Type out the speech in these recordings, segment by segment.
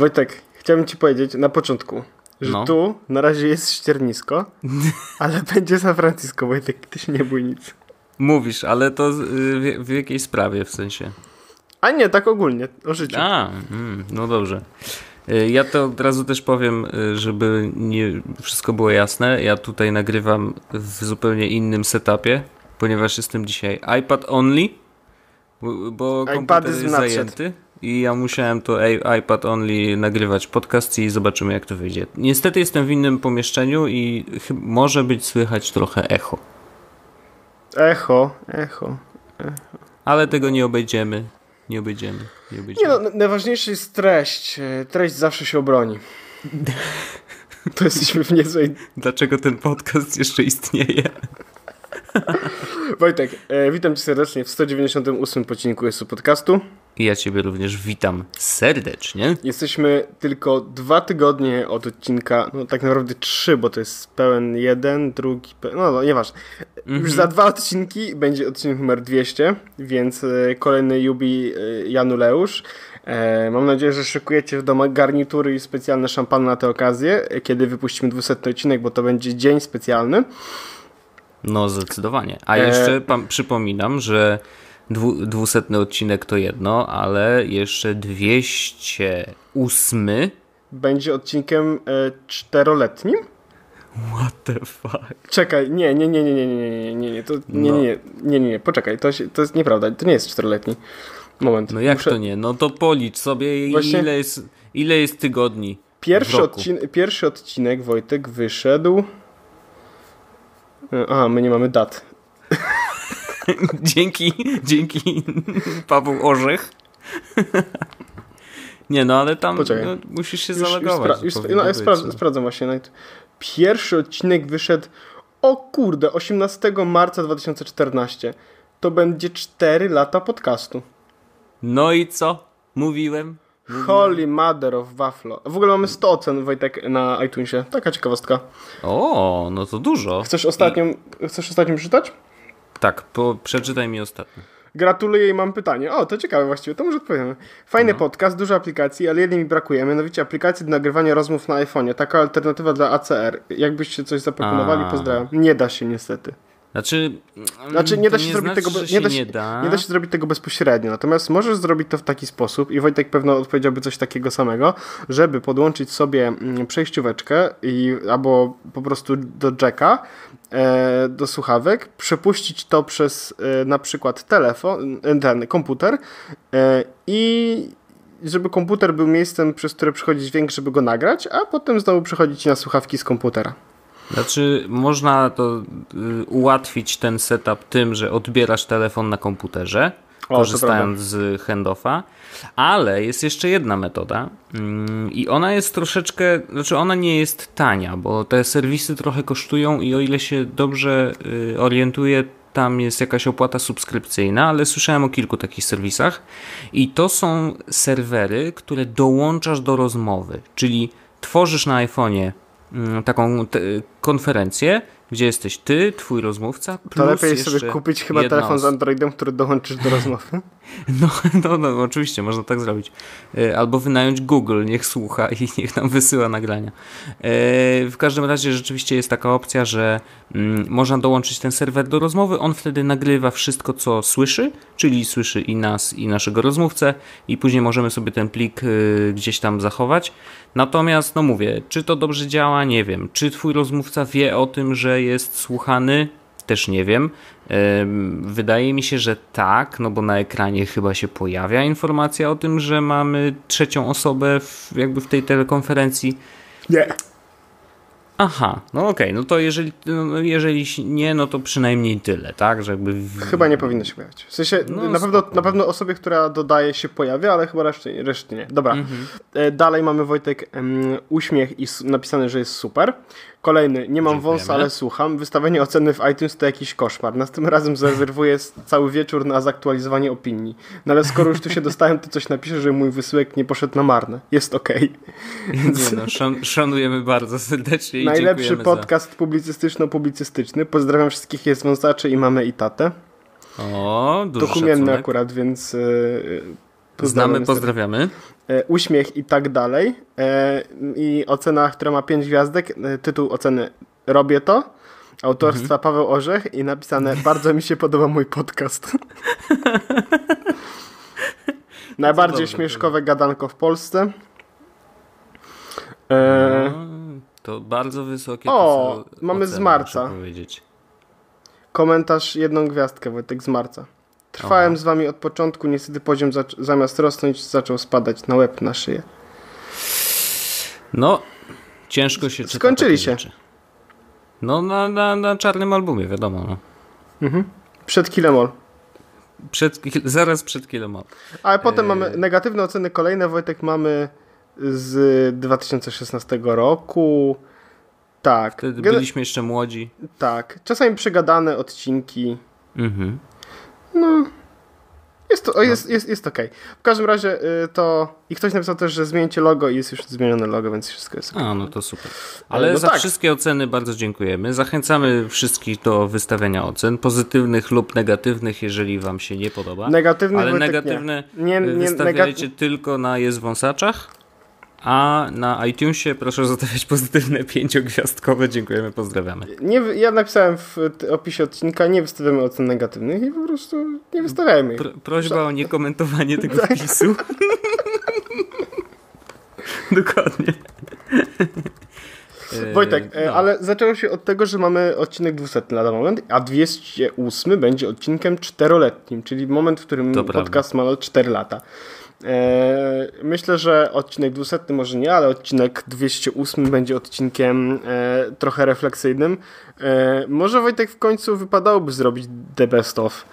Wojtek, chciałbym ci powiedzieć na początku, że no. tu na razie jest ściernisko, ale będzie San Francisco, Wojtek, ty się nie bój nic. Mówisz, ale to w, w jakiej sprawie w sensie? A nie, tak ogólnie, o życiu. A, mm, no dobrze. Y, ja to od razu też powiem, y, żeby nie wszystko było jasne. Ja tutaj nagrywam w zupełnie innym setupie, ponieważ jestem dzisiaj iPad only, bo komputer jest, jest zajęty. I ja musiałem to iPad only nagrywać podcast i zobaczymy jak to wyjdzie. Niestety jestem w innym pomieszczeniu i może być słychać trochę echo. Echo, echo, echo. Ale tego nie obejdziemy. Nie obejdziemy. Nie, obejdziemy. nie no, najważniejsza jest treść. E, treść zawsze się obroni. To jesteśmy w niezłej... Dlaczego ten podcast jeszcze istnieje? Wojtek, e, witam cię serdecznie w 198 odcinku jest podcastu. I ja ciebie również witam serdecznie. Jesteśmy tylko dwa tygodnie od odcinka, no tak naprawdę trzy, bo to jest pełen jeden, drugi, no, no nieważne. Mm -hmm. Już za dwa odcinki będzie odcinek numer 200, więc e, kolejny jubi e, Januleusz. E, mam nadzieję, że szykujecie w domu garnitury i specjalne szampany na tę okazję, kiedy wypuścimy 200 odcinek, bo to będzie dzień specjalny. No, zdecydowanie. A jeszcze e... przypominam, że dwu, dwusetny odcinek to jedno, ale jeszcze 208 będzie odcinkiem e, czteroletnim? What the fuck? Czekaj, nie, nie, nie, nie, nie, nie, nie, nie, nie, to, nie, nie, nie, nie, nie, poczekaj, to, to jest nieprawda, to nie jest czteroletni. Moment. No jak muszę... to nie? No to policz sobie, Właśnie... ile, jest, ile jest tygodni. Pierwszy, odcin pierwszy odcinek, Wojtek, wyszedł. A, my nie mamy dat. dzięki, dzięki Paweł Orzech. nie no, ale tam no, musisz się już, zalogować. Już, spra już, no, ja spra no. sprawdzam właśnie. Pierwszy odcinek wyszedł o kurde, 18 marca 2014. To będzie 4 lata podcastu. No i co? Mówiłem. Holy mother of Waflo. W ogóle mamy 100 ocen, Wojtek, na iTunesie. Taka ciekawostka. O, no to dużo. Chcesz ostatnią, I... chcesz ostatnią przeczytać? Tak, po, przeczytaj mi ostatnio. Gratuluję i mam pytanie. O, to ciekawe właściwie, to może odpowiemy. Fajny no. podcast, dużo aplikacji, ale jednej mi brakuje, mianowicie aplikacji do nagrywania rozmów na iPhone'ie. Taka alternatywa dla ACR. Jakbyście coś zaproponowali, A. pozdrawiam. Nie da się niestety. Znaczy, znaczy nie da się zrobić znaczy, tego nie, da się, nie, da. nie da się zrobić tego bezpośrednio. Natomiast możesz zrobić to w taki sposób i Wojtek pewno odpowiedziałby coś takiego samego, żeby podłączyć sobie mm, przejścióweczkę i albo po prostu do jacka e, do słuchawek, przepuścić to przez e, na przykład telefon, e, ten komputer e, i żeby komputer był miejscem, przez które przychodzi dźwięk, żeby go nagrać, a potem znowu przychodzić na słuchawki z komputera. Znaczy, można to y, ułatwić ten setup tym, że odbierasz telefon na komputerze, o, korzystając z handoffa, ale jest jeszcze jedna metoda mm, i ona jest troszeczkę, znaczy ona nie jest tania, bo te serwisy trochę kosztują i o ile się dobrze y, orientuję, tam jest jakaś opłata subskrypcyjna, ale słyszałem o kilku takich serwisach i to są serwery, które dołączasz do rozmowy, czyli tworzysz na iPhone'ie taką konferencję, gdzie jesteś ty, twój rozmówca. to lepiej sobie kupić chyba telefon z Androidem, który dołączysz do rozmowy. No, no, no, oczywiście, można tak zrobić. E, albo wynająć Google, niech słucha i niech nam wysyła nagrania. E, w każdym razie rzeczywiście jest taka opcja, że mm, można dołączyć ten serwer do rozmowy, on wtedy nagrywa wszystko, co słyszy, czyli słyszy i nas, i naszego rozmówcę i później możemy sobie ten plik e, gdzieś tam zachować. Natomiast, no mówię, czy to dobrze działa, nie wiem. Czy twój rozmówca wie o tym, że jest słuchany? Też nie wiem. Wydaje mi się, że tak, no bo na ekranie chyba się pojawia informacja o tym, że mamy trzecią osobę w, jakby w tej telekonferencji. Nie. Aha, no okej, okay, no to jeżeli, no jeżeli nie, no to przynajmniej tyle, tak? Że jakby w... Chyba nie powinno się pojawiać. W sensie no, na, pewno, na pewno osobie, która dodaje się pojawia, ale chyba reszty, reszty nie. Dobra, mhm. E, dalej mamy Wojtek um, uśmiech i napisane, że jest super. Kolejny, nie mam wąsa, ale słucham. Wystawienie oceny w iTunes to jakiś koszmar. Następnym razem zarezerwuję cały wieczór na zaktualizowanie opinii. No ale skoro już tu się dostałem, to coś napiszę, że mój wysyłek nie poszedł na marne. Jest okej. Okay. Więc... Nie no, szan szanujemy bardzo serdecznie i Najlepszy podcast za... publicystyczno-publicystyczny. Pozdrawiam wszystkich jest wąsaczy i mamy i tatę. O, dużo Dokumenty akurat, więc... Yy Znamy, pozdrawiamy. E, uśmiech i tak dalej. E, I ocena, która ma 5 gwiazdek, e, tytuł oceny Robię to. Autorstwa mhm. Paweł Orzech i napisane Bardzo mi się podoba mój podcast. Najbardziej śmieszkowe gadanko w Polsce. E... No, to bardzo wysokie. O, mamy z marca. Komentarz jedną gwiazdkę, Wojtek, z marca. Trwałem Aha. z wami od początku, niestety poziom zamiast rosnąć zaczął spadać na łeb, na szyję. No, ciężko się czyta Skończyli się. Rzeczy. No, na, na, na czarnym albumie, wiadomo. No. Mhm. Przed Kilemol. Przed, zaraz przed Kilemol. Ale potem e... mamy negatywne oceny kolejne, Wojtek, mamy z 2016 roku. Tak. Wtedy byliśmy jeszcze młodzi. Tak. Czasami przegadane odcinki. Mhm. No, jest, to, jest, jest, jest okej. Okay. W każdym razie y, to... I ktoś napisał też, że zmieńcie logo i jest już zmienione logo, więc wszystko jest okay. A, no to super. Ale no za tak. wszystkie oceny bardzo dziękujemy. Zachęcamy wszystkich do wystawiania ocen, pozytywnych lub negatywnych, jeżeli wam się nie podoba. Negatywnych Ale negatywne nie. Nie, nie, wystawiajcie tylko na jest wąsaczach. A na iTunesie proszę zostawiać pozytywne pięciogwiazdkowe. Dziękujemy, pozdrawiamy. Nie, ja napisałem w opisie odcinka, nie wystawiamy ocen negatywnych i po prostu nie wystawiajmy. Pro, prośba o niekomentowanie tego tak. wpisu. Dokładnie. Wojtek, e, no. ale zaczęło się od tego, że mamy odcinek 200 lada moment, a 208 będzie odcinkiem czteroletnim, czyli moment, w którym to podcast prawda. ma 4 lata. E, myślę, że odcinek 200 może nie, ale odcinek 208 będzie odcinkiem e, trochę refleksyjnym. E, może Wojtek w końcu wypadałoby zrobić The Best of.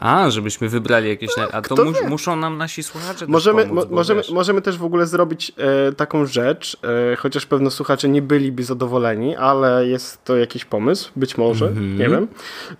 A, żebyśmy wybrali jakieś. No, a to muszą nam nasi słuchacze możemy, pomóc, mo możemy, możemy też w ogóle zrobić e, taką rzecz, e, chociaż pewno słuchacze nie byliby zadowoleni, ale jest to jakiś pomysł, być może, nie wiem,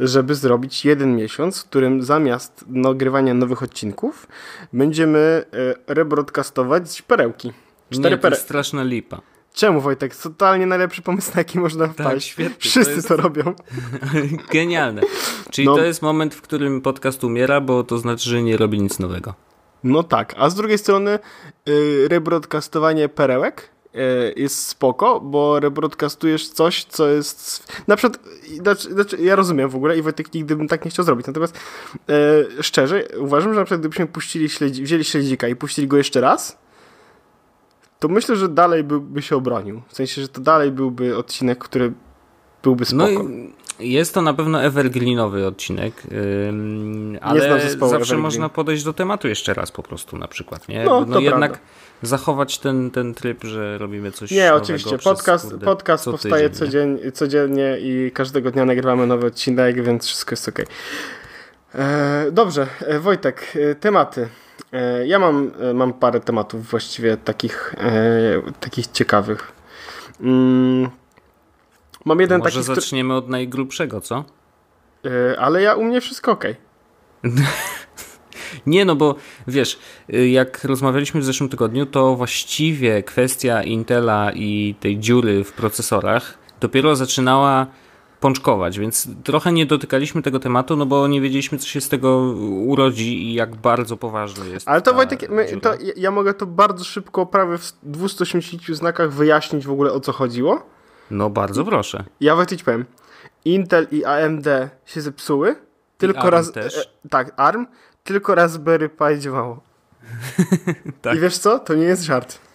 żeby zrobić jeden miesiąc, w którym zamiast nagrywania nowych odcinków będziemy e, rebroadcastować perełki. Cztery nie, to jest straszna lipa. Czemu Wojtek? Totalnie najlepszy pomysł, na jaki można tak, wpaść. Tak, świetnie. Wszyscy to, jest... to robią. Genialne. Czyli no. to jest moment, w którym podcast umiera, bo to znaczy, że nie robi nic nowego. No tak, a z drugiej strony yy, rebroadcastowanie perełek yy, jest spoko, bo rebroadcastujesz coś, co jest... Na przykład, znaczy, znaczy, ja rozumiem w ogóle i Wojtek nigdy bym tak nie chciał zrobić, natomiast yy, szczerze uważam, że na przykład gdybyśmy puścili śledzi, wzięli śledzika i puścili go jeszcze raz, to myślę, że dalej by, się obronił. W sensie, że to dalej byłby odcinek, który byłby no spoko. No jest to na pewno evergreenowy odcinek, yy, ale zawsze evergreen. można podejść do tematu jeszcze raz po prostu na przykład. Nie? No, no jednak prawda. zachować ten, ten tryb, że robimy coś Nie, oczywiście. Podcast, kurde, podcast co powstaje tydzień, codziennie, codziennie i każdego dnia nagrywamy nowy odcinek, więc wszystko jest ok. E, dobrze, e, Wojtek, e, tematy. E, ja mam, e, mam parę tematów właściwie takich, e, takich ciekawych. Mm, mam jeden Może taki. Może zaczniemy od najgrubszego, co? Ale ja u mnie wszystko ok. Nie, no bo wiesz, jak rozmawialiśmy w zeszłym tygodniu, to właściwie kwestia Intela i tej dziury w procesorach dopiero zaczynała pączkować, więc trochę nie dotykaliśmy tego tematu, no bo nie wiedzieliśmy, co się z tego urodzi i jak bardzo poważny jest. Ale to Wojtek, my, to ja mogę to bardzo szybko, prawie w 280 znakach wyjaśnić w ogóle o co chodziło. No bardzo proszę. Ja Wojtek powiem, Intel i AMD się zepsuły, tylko raz... Też. E, tak, ARM, tylko Raspberry Pi działało. tak. I wiesz co? To nie jest żart.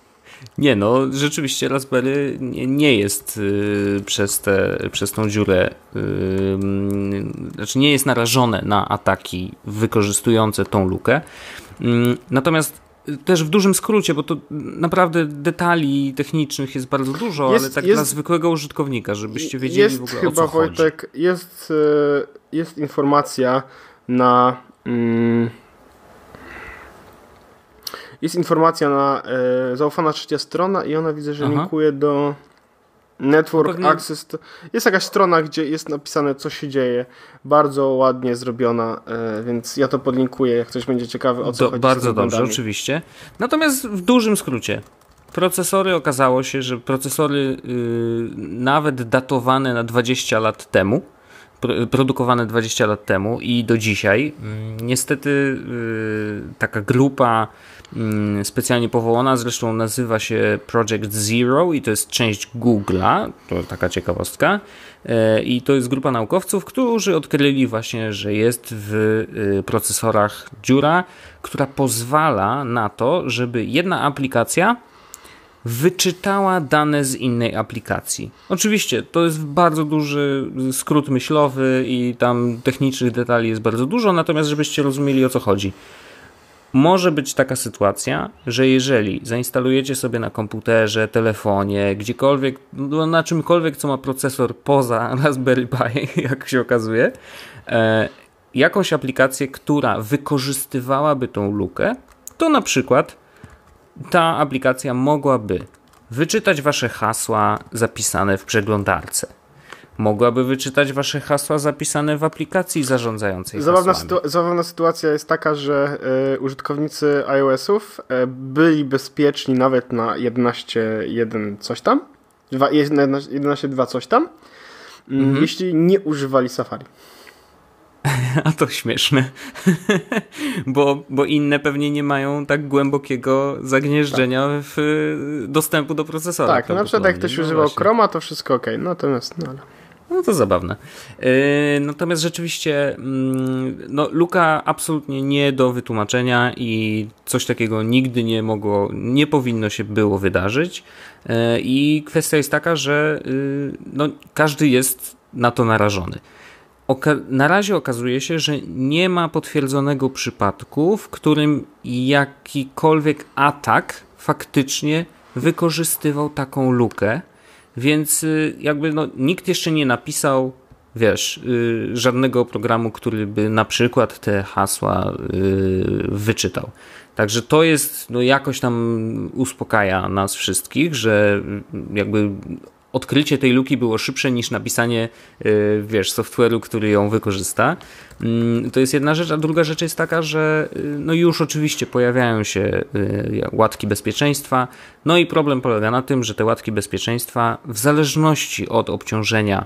Nie, no rzeczywiście Raspberry nie, nie jest y, przez, te, przez tą dziurę, y, znaczy nie jest narażone na ataki wykorzystujące tą lukę. Y, natomiast też w dużym skrócie, bo to naprawdę detali technicznych jest bardzo dużo, jest, ale tak jest, dla zwykłego użytkownika, żebyście wiedzieli jest w ogóle chyba, o co Wojtek, chodzi. Jest, y, jest informacja na... Mm, jest informacja na e, zaufana trzecia strona i ona widzę, że Aha. linkuje do Network Pewnie... Access. Jest jakaś strona, gdzie jest napisane, co się dzieje. Bardzo ładnie zrobiona, e, więc ja to podlinkuję, jak ktoś będzie ciekawy, o co do, chodzi. Bardzo dobrze, oczywiście. Natomiast w dużym skrócie. Procesory okazało się, że procesory yy, nawet datowane na 20 lat temu produkowane 20 lat temu i do dzisiaj. Mm, niestety y, taka grupa mm, specjalnie powołana, zresztą nazywa się Project Zero i to jest część Google'a, to taka ciekawostka. E, I to jest grupa naukowców, którzy odkryli właśnie, że jest w y, procesorach dziura, która pozwala na to, żeby jedna aplikacja wyczytała dane z innej aplikacji. Oczywiście to jest bardzo duży skrót myślowy i tam technicznych detali jest bardzo dużo, natomiast żebyście rozumieli o co chodzi. Może być taka sytuacja, że jeżeli zainstalujecie sobie na komputerze, telefonie, gdziekolwiek, no na czymkolwiek, co ma procesor poza Raspberry Pi, jak się okazuje, e, jakąś aplikację, która wykorzystywałaby tą lukę, to na przykład ta aplikacja mogłaby wyczytać wasze hasła zapisane w przeglądarce. Mogłaby wyczytać wasze hasła zapisane w aplikacji zarządzającej zabawna, sytu zabawna sytuacja jest taka, że y, użytkownicy iOS-ów y, byli bezpieczni nawet na 11.1 coś tam, 11.2 coś tam, mhm. jeśli nie używali Safari. A to śmieszne, bo, bo inne pewnie nie mają tak głębokiego zagnieżdżenia tak. w dostępu do procesora. Tak, na przykład jak ktoś no używał. Chroma, to wszystko ok, natomiast no ale... No to zabawne. Yy, natomiast rzeczywiście mm, no, luka absolutnie nie do wytłumaczenia i coś takiego nigdy nie mogło, nie powinno się było wydarzyć. Yy, I kwestia jest taka, że no, każdy jest na to narażony na razie okazuje się, że nie ma potwierdzonego przypadku, w którym jakikolwiek atak faktycznie wykorzystywał taką lukę, więc y, jakby no, nikt jeszcze nie napisał, wiesz, yy, żadnego programu, który by na przykład te hasła yy, wyczytał. Także to jest, no jakoś tam uspokaja nas wszystkich, że jakby odkrycie tej luki było szybsze niż napisanie, y, wiesz, software'u, który ją wykorzysta. Mm, to jest jedna rzecz, a druga rzecz jest taka, że y, no już oczywiście pojawiają się y, łatki bezpieczeństwa, no i problem polega na tym, że te łatki bezpieczeństwa w zależności od obciążenia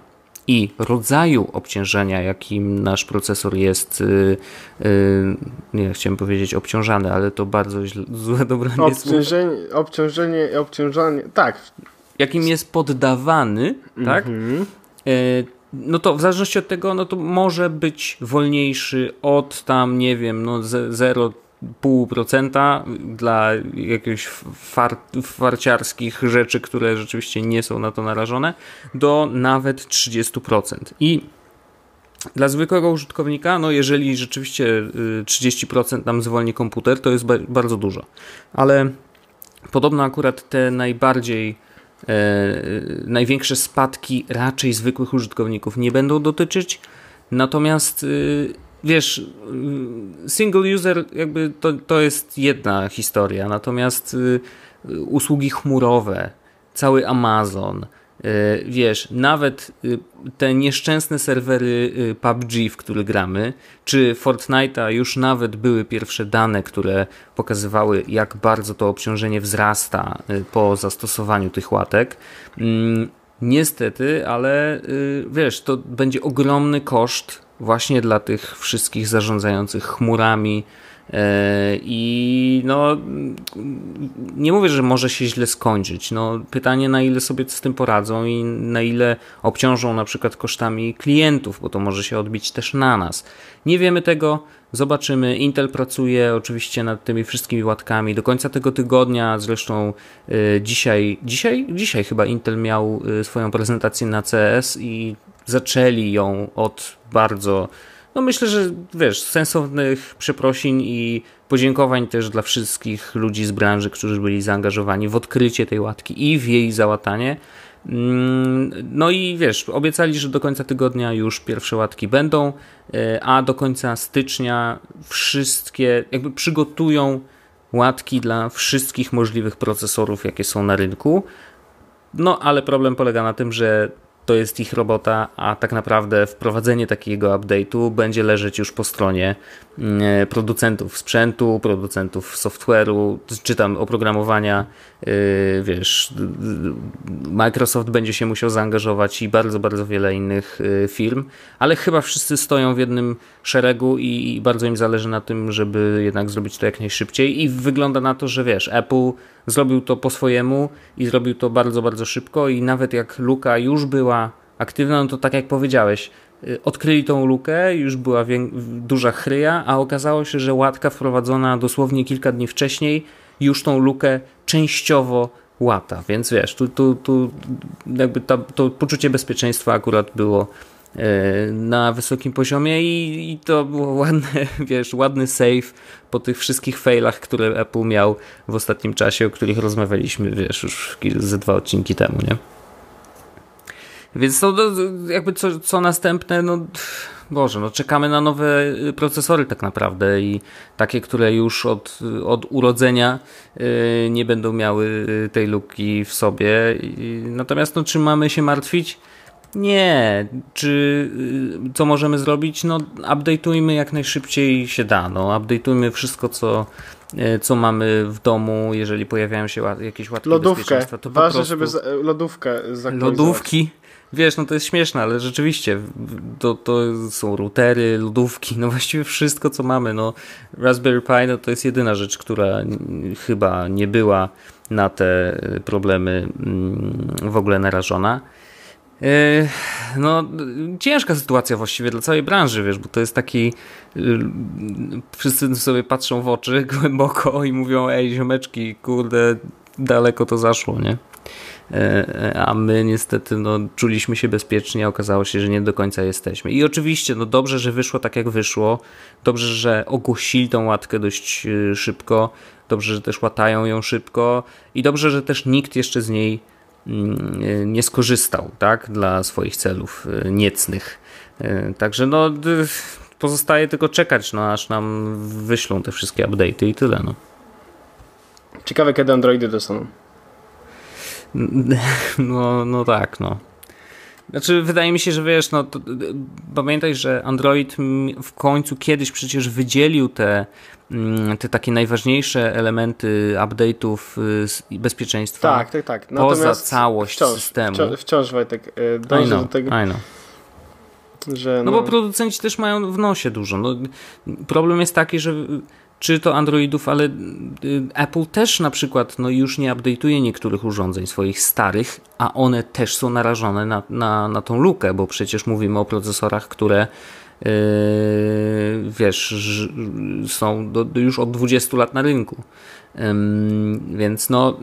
i rodzaju obciążenia, jakim nasz procesor jest, nie chciałem powiedzieć obciążany, ale to bardzo źle, złe dobranie obciążenie, obciążenie, obciążanie, tak, jakim jest poddawany, tak? Mhm. E, no to w zależności od tego, no to może być wolniejszy od tam, nie wiem, no 0,5% dla jakichś far, farciarskich rzeczy, które rzeczywiście nie są na to narażone, do nawet 30%. I dla zwykłego użytkownika, no jeżeli rzeczywiście 30% y, nam zwolni komputer, to jest bardzo dużo. Ale podobno akurat te najbardziej największe spadki raczej zwykłych użytkowników nie będą dotyczyć. Natomiast y, wiesz, y, single user jakby to, to jest jedna historia, natomiast y, usługi chmurowe, cały Amazon, E, wiesz, nawet y, te nieszczęsne serwery y, PUBG, w które gramy, czy Fortnite'a już nawet były pierwsze dane, które pokazywały, jak bardzo to obciążenie wzrasta y, po zastosowaniu tych łatek. Mm, niestety, ale wiesz, to będzie ogromny koszt właśnie dla tych wszystkich zarządzających chmurami, E, I no, nie mówię, że może się źle skończyć. No, pytanie, na ile sobie z tym poradzą i na ile obciążą na przykład kosztami klientów, bo to może się odbić też na nas. Nie wiemy tego, zobaczymy. Intel pracuje oczywiście nad tymi wszystkimi łatkami. Do końca tego tygodnia, zresztą e, dzisiaj, dzisiaj, dzisiaj chyba Intel miał e, swoją prezentację na CS i zaczęli ją od bardzo no myślę, że wiesz, sensownych przeprosin i podziękowań też dla wszystkich ludzi z branży, którzy byli zaangażowani w odkrycie tej łatki i w jej załatanie. Mm, no i wiesz, obiecali, że do końca tygodnia już pierwsze łatki będą, e, a do końca stycznia wszystkie, jakby przygotują łatki dla wszystkich możliwych procesorów, jakie są na rynku. No ale problem polega na tym, że to jest ich robota, a tak naprawdę wprowadzenie takiego update'u będzie leżeć już po stronie mm, producentów sprzętu, producentów software'u, czy tam oprogramowania, yy, wiesz, Microsoft będzie się musiał zaangażować i bardzo, bardzo wiele innych yy, firm, ale chyba wszyscy stoją w jednym szeregu i bardzo im zależy na tym, żeby jednak zrobić to jak najszybciej i wygląda na to, że wiesz, Apple zrobił to po swojemu i zrobił to bardzo, bardzo szybko i nawet jak luka już była aktywna, no to tak jak powiedziałeś, y, odkryli tą lukę, już była duża chryja, a okazało się, że łatka wprowadzona dosłownie kilka dni wcześniej już tą lukę częściowo łata, więc wiesz, tu, tu, tu jakby to, to poczucie bezpieczeństwa akurat było na wysokim poziomie i, i, to było ładne, wiesz, ładny save po tych wszystkich failach, które Apple miał w ostatnim czasie, o których rozmawialiśmy, wiesz, już ze dwa odcinki temu, nie? Więc to jakby co, co następne, no Boże, no czekamy na nowe procesory tak naprawdę i takie, które już od, od urodzenia y, nie będą miały tej luki w sobie. Natomiast no, czy mamy się martwić? Nie. Czy y, co możemy zrobić? No, update'ujmy jak najszybciej się da. No, update'ujmy wszystko, co, y, co mamy w domu, jeżeli pojawiają się jakieś łatki lodówkę. To Ważne, prostu... żeby za, lodówkę Lodówki. Wiesz, no to jest śmieszne, ale rzeczywiście to, to są routery, lodówki, no właściwie wszystko, co mamy. No, Raspberry Pi no, to jest jedyna rzecz, która chyba nie była na te problemy mm, w ogóle narażona. E, no, ciężka sytuacja właściwie dla całej branży, wiesz, bo to jest taki. Y, wszyscy sobie patrzą w oczy głęboko i mówią: Ej, ziomeczki, kurde, daleko to zaszło, nie? E, a my niestety no, czuliśmy się bezpiecznie, a okazało się, że nie do końca jesteśmy. I oczywiście, no dobrze, że wyszło tak jak wyszło, dobrze, że ogłosili tą łatkę dość y, szybko, dobrze, że też łatają ją szybko i dobrze, że też nikt jeszcze z niej nie skorzystał tak, dla swoich celów e, niecnych. E, także no, pozostaje tylko czekać, no, aż nam wyślą te wszystkie update'y i tyle. No. Ciekawe, kiedy Androidy dostaną. No, no tak, no. Znaczy, wydaje mi się, że wiesz, no, to, pamiętaj, że Android w końcu kiedyś przecież wydzielił te, mm, te takie najważniejsze elementy update'ów y, bezpieczeństwa tak, tak, tak. Natomiast poza całość wciąż, systemu. Wciąż, wciąż Wojtek, y, dążę know, do tego. Że no, no bo producenci też mają w nosie dużo. No, problem jest taki, że czy to Androidów, ale y, Apple też na przykład no już nie update'uje niektórych urządzeń swoich starych, a one też są narażone na, na, na tą lukę, bo przecież mówimy o procesorach, które yy, wiesz, są do, już od 20 lat na rynku. Yy, więc no,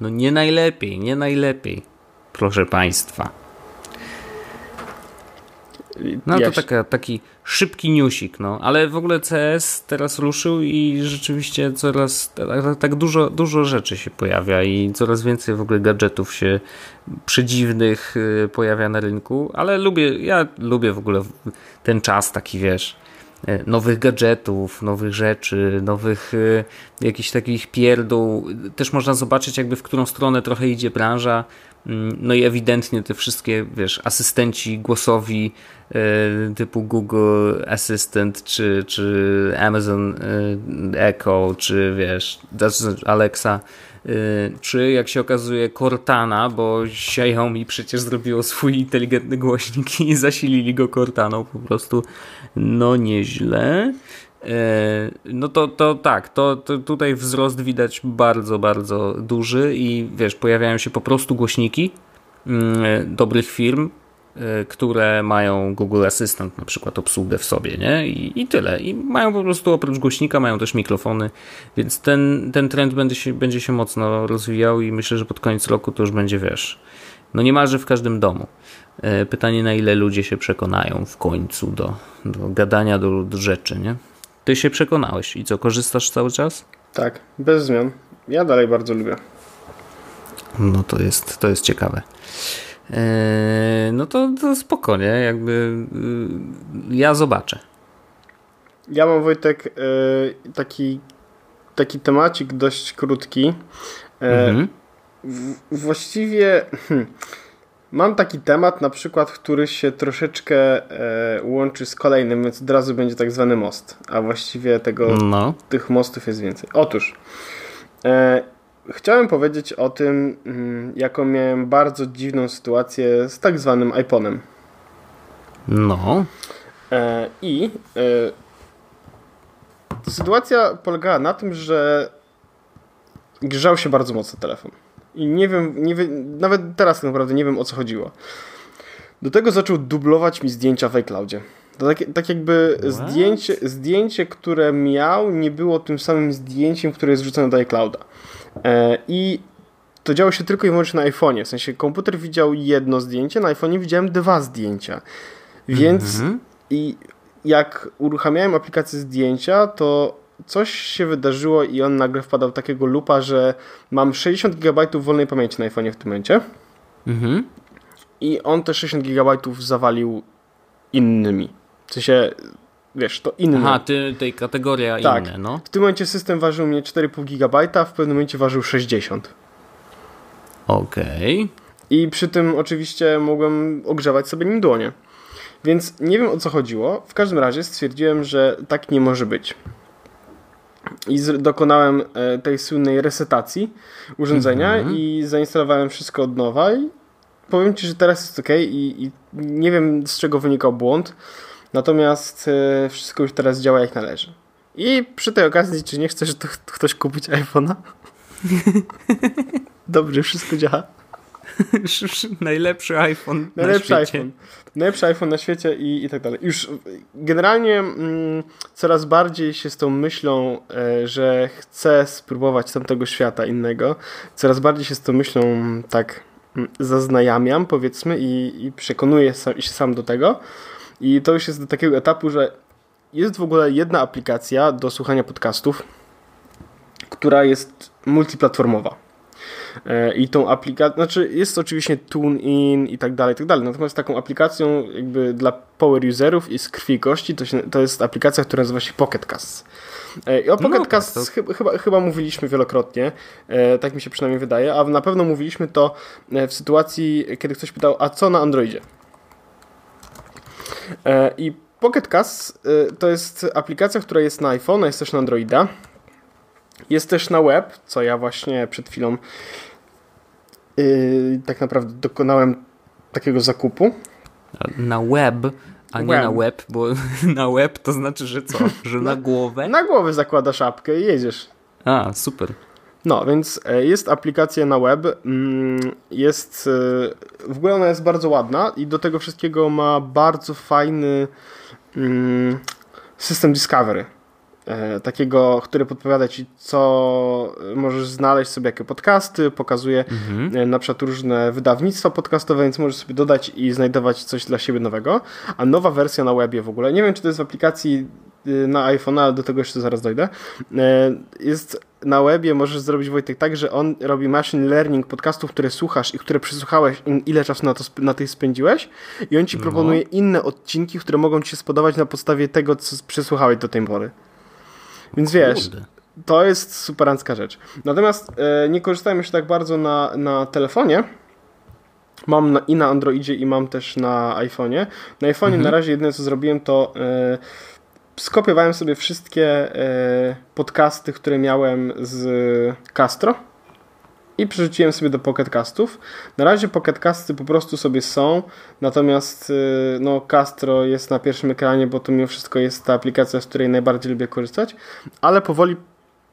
no nie najlepiej, nie najlepiej, proszę Państwa. No to taka, taki szybki newsik, no. Ale w ogóle CS teraz ruszył i rzeczywiście coraz tak, dużo, dużo rzeczy się pojawia i coraz więcej w ogóle gadżetów się przedziwnych y, pojawia na rynku, ale lubię, ja lubię w ogóle ten czas taki, wiesz, nowych gadżetów, nowych rzeczy, nowych y, jakichś takich pierdół. Też można zobaczyć jakby w którą stronę trochę idzie branża, Mm, no i ewidentnie te wszystkie, wiesz, asystenci głosowi e, typu Google Assistant, czy, czy Amazon e, Echo, czy wiesz, Alexa, e, czy jak się okazuje Cortana, bo Xiaomi przecież zrobiło swój inteligentny głośnik i zasilili go Cortaną po prostu, no nieźle. E, no to, to tak, to, to, tutaj wzrost widać bardzo, bardzo duży i wiesz, pojawiają się po prostu głośniki mm, dobrych firm, które mają Google Assistant na przykład obsługę w sobie, nie? I, I tyle. I mają po prostu oprócz głośnika, mają też mikrofony, więc ten, ten trend będzie się, będzie się mocno rozwijał i myślę, że pod koniec roku to już będzie, wiesz, no niemalże w każdym domu. E, pytanie, na ile ludzie się przekonają w końcu do, do gadania do, do rzeczy, nie? Ty się przekonałeś i co, korzystasz cały czas? Tak, bez zmian. Ja dalej bardzo lubię. No to jest, to jest ciekawe. Eee, no to, to spokojnie, jakby yy, ja zobaczę. Ja mam Wojtek yy, taki, taki temacik dość krótki. Yy, mhm. właściwie hmm, Mam taki temat, na przykład, który się troszeczkę e, łączy z kolejnym, więc od razu będzie tak zwany most. A właściwie tego, no. tych mostów jest więcej. Otóż, e, chciałem powiedzieć o tym, mm, jaką miałem bardzo dziwną sytuację z tak zwanym iPhone'em. No. E, I e, sytuacja polegała na tym, że grzał się bardzo mocno telefon. I nie wiem, nie wiem, nawet teraz tak naprawdę nie wiem o co chodziło. Do tego zaczął dublować mi zdjęcia w iCloudzie. To tak, tak jakby zdjęcie, zdjęcie, które miał, nie było tym samym zdjęciem, które jest wrzucone do iClouda. E, I to działo się tylko i wyłącznie na iPhone'ie. W sensie komputer widział jedno zdjęcie, na iPhone'ie widziałem dwa zdjęcia. Więc mm -hmm. i jak uruchamiałem aplikację zdjęcia, to coś się wydarzyło i on nagle wpadał takiego lupa, że mam 60 GB wolnej pamięci na iPhone'ie w tym momencie. Mhm. I on te 60 GB zawalił innymi. W sensie, wiesz, to inne. Aha, ty, tej kategoria tak. inne, no. W tym momencie system ważył mnie 4,5 GB, a w pewnym momencie ważył 60. Okej. Okay. I przy tym oczywiście mogłem ogrzewać sobie nim dłonie. Więc nie wiem o co chodziło. W każdym razie stwierdziłem, że tak nie może być i dokonałem e, tej słynnej resetacji urządzenia mm -hmm. i zainstalowałem wszystko od nowa i powiem Ci, że teraz jest ok i, i nie wiem z czego wynikał błąd, natomiast e, wszystko już teraz działa jak należy. I przy tej okazji, czy nie chcesz ktoś kupić iPhone'a? Dobrze, wszystko działa. Najlepszy iPhone Najlepszy na świecie. iPhone. Najlepszy iPhone na świecie i, i tak dalej. Już generalnie mm, coraz bardziej się z tą myślą, e, że chcę spróbować tamtego świata innego, coraz bardziej się z tą myślą tak mm, zaznajamiam, powiedzmy, i, i przekonuję sam, się sam do tego. I to już jest do takiego etapu, że jest w ogóle jedna aplikacja do słuchania podcastów, która jest multiplatformowa. E, I tą aplikacją, znaczy jest oczywiście TuneIn i tak dalej, i tak dalej. Natomiast taką aplikacją jakby dla power userów i z krwi i kości to, się, to jest aplikacja, która nazywa się Pocket Cast. E, I o Pocket no, Cast tak, to... chyba, chyba mówiliśmy wielokrotnie, e, tak mi się przynajmniej wydaje, a na pewno mówiliśmy to w sytuacji, kiedy ktoś pytał, a co na Androidzie? I Pocket Cast to jest aplikacja, która jest na iPhone, jest też na Androida. Jest też na web, co ja właśnie przed chwilą yy, tak naprawdę dokonałem takiego zakupu. Na web, a web. nie na web, bo na web to znaczy, że co? Że na, na głowę? Na głowę zakładasz szapkę i jedziesz. A, super. No, więc e, jest aplikacja na web, mm, jest, e, w ogóle ona jest bardzo ładna i do tego wszystkiego ma bardzo fajny mm, system Discovery. E, takiego, który podpowiada ci, co możesz znaleźć sobie, jakie podcasty, pokazuje mhm. Na przykład różne wydawnictwa podcastowe, więc możesz sobie dodać i znajdować coś dla siebie nowego. A nowa wersja na webie w ogóle, nie wiem, czy to jest w aplikacji na iPhone, ale do tego jeszcze zaraz dojdę. E, jest na webie, możesz zrobić Wojtek tak, że on robi machine learning podcastów, które słuchasz i które przesłuchałeś, ile czasu na, to, na tej spędziłeś i on ci no. proponuje inne odcinki, które mogą ci się spodobać na podstawie tego, co przesłuchałeś do tej pory. Więc wiesz, Kurde. to jest superancka rzecz. Natomiast e, nie korzystałem jeszcze tak bardzo na, na telefonie. Mam na, i na Androidzie, i mam też na iPhone'ie. Na iPhone'ie mhm. na razie jedyne co zrobiłem to e, skopiowałem sobie wszystkie e, podcasty, które miałem z Castro i przerzuciłem sobie do Pocketcastów. Na razie Pocketcasty po prostu sobie są, natomiast y, no, Castro jest na pierwszym ekranie, bo to mimo wszystko jest ta aplikacja, z której najbardziej lubię korzystać, ale powoli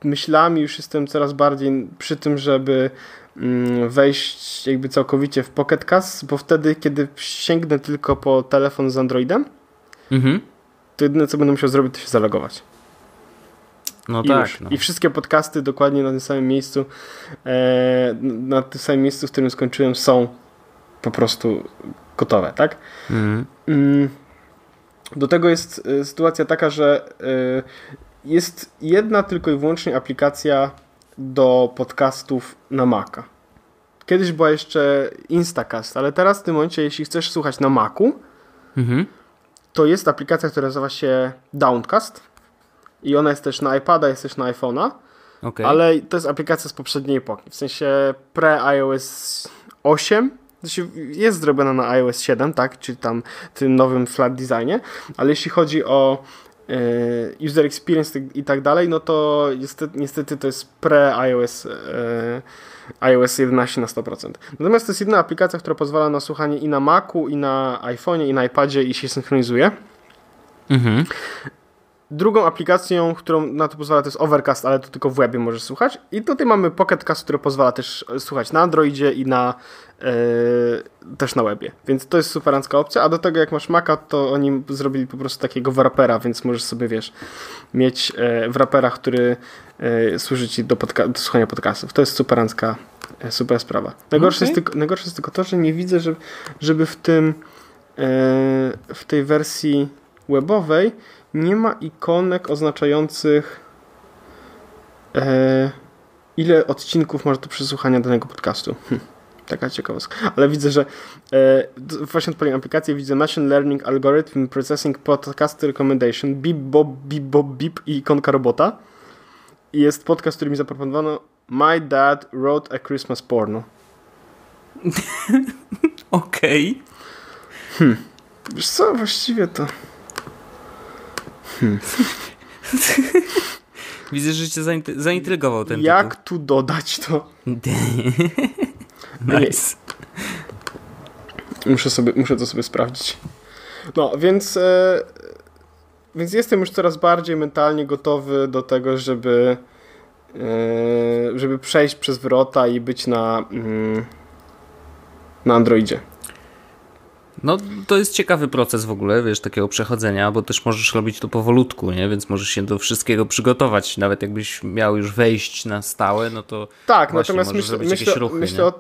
myślami już jestem coraz bardziej przy tym, żeby mm, wejść jakby całkowicie w Pocket Cast, bo wtedy, kiedy sięgnę tylko po telefon z Androidem, mhm. To jedyne co będę musiał zrobić, to się zalogować. No I tak. No. I wszystkie podcasty dokładnie na tym samym miejscu, e, na tym samym miejscu, w którym skończyłem, są po prostu gotowe, tak? Mhm. Mm. Do tego jest e, sytuacja taka, że e, jest jedna tylko i wyłącznie aplikacja do podcastów na Maca. Kiedyś była jeszcze Instacast, ale teraz w tym momencie, jeśli chcesz słuchać na Macu, mhm. To jest aplikacja, która nazywa się Downcast i ona jest też na iPada, jest też na iPhone'a, okay. ale to jest aplikacja z poprzedniej epoki, w sensie pre-iOS 8 znaczy jest zrobiona na iOS 7, tak, czy tam tym nowym flat designie, ale jeśli chodzi o e, user experience i tak dalej, no to niestety, niestety to jest pre-iOS e, iOS 11 na 100%. Natomiast to jest jedna aplikacja, która pozwala na słuchanie i na Macu, i na iPhone'ie, i na iPadzie i się synchronizuje. Mhm. Drugą aplikacją, którą na to pozwala, to jest Overcast, ale to tylko w webie możesz słuchać. I tutaj mamy Pocket Cast, który pozwala też słuchać na Androidzie i na yy, też na webie. Więc to jest superancka opcja. A do tego jak masz Maca, to oni zrobili po prostu takiego wrapera, więc możesz sobie, wiesz, mieć yy, wrapera, który yy, służy ci do, podca- do słuchania podcastów. To jest superancka super sprawa. Najgorsze, okay. jest tylko, najgorsze jest tylko to, że nie widzę, żeby, żeby w tym w tej wersji webowej nie ma ikonek oznaczających e, ile odcinków masz do przesłuchania danego podcastu. Hm, taka ciekawostka. Ale widzę, że e, właśnie odpaliłem aplikację, widzę Machine Learning Algorithm Processing Podcast Recommendation, bip, bop, bip, bop, bip i ikonka robota. I jest podcast, który mi zaproponowano My Dad Wrote a Christmas Porno. Okej. Okay. Hmm. Wiesz co, właściwie to... Hmm. Widzę, że cię zaintrygował ten Jak tytuł. tu dodać to? nice. Muszę, sobie, muszę to sobie sprawdzić. No, więc, e, więc jestem już coraz bardziej mentalnie gotowy do tego, żeby e, żeby przejść przez wrota i być na, mm, na Androidzie. No, to jest ciekawy proces w ogóle, wiesz, takiego przechodzenia, bo też możesz robić to powolutku, nie? Więc możesz się do wszystkiego przygotować. Nawet jakbyś miał już wejść na stałe, no to. Tak, natomiast myślę, myślę, ruchy, myślę, o,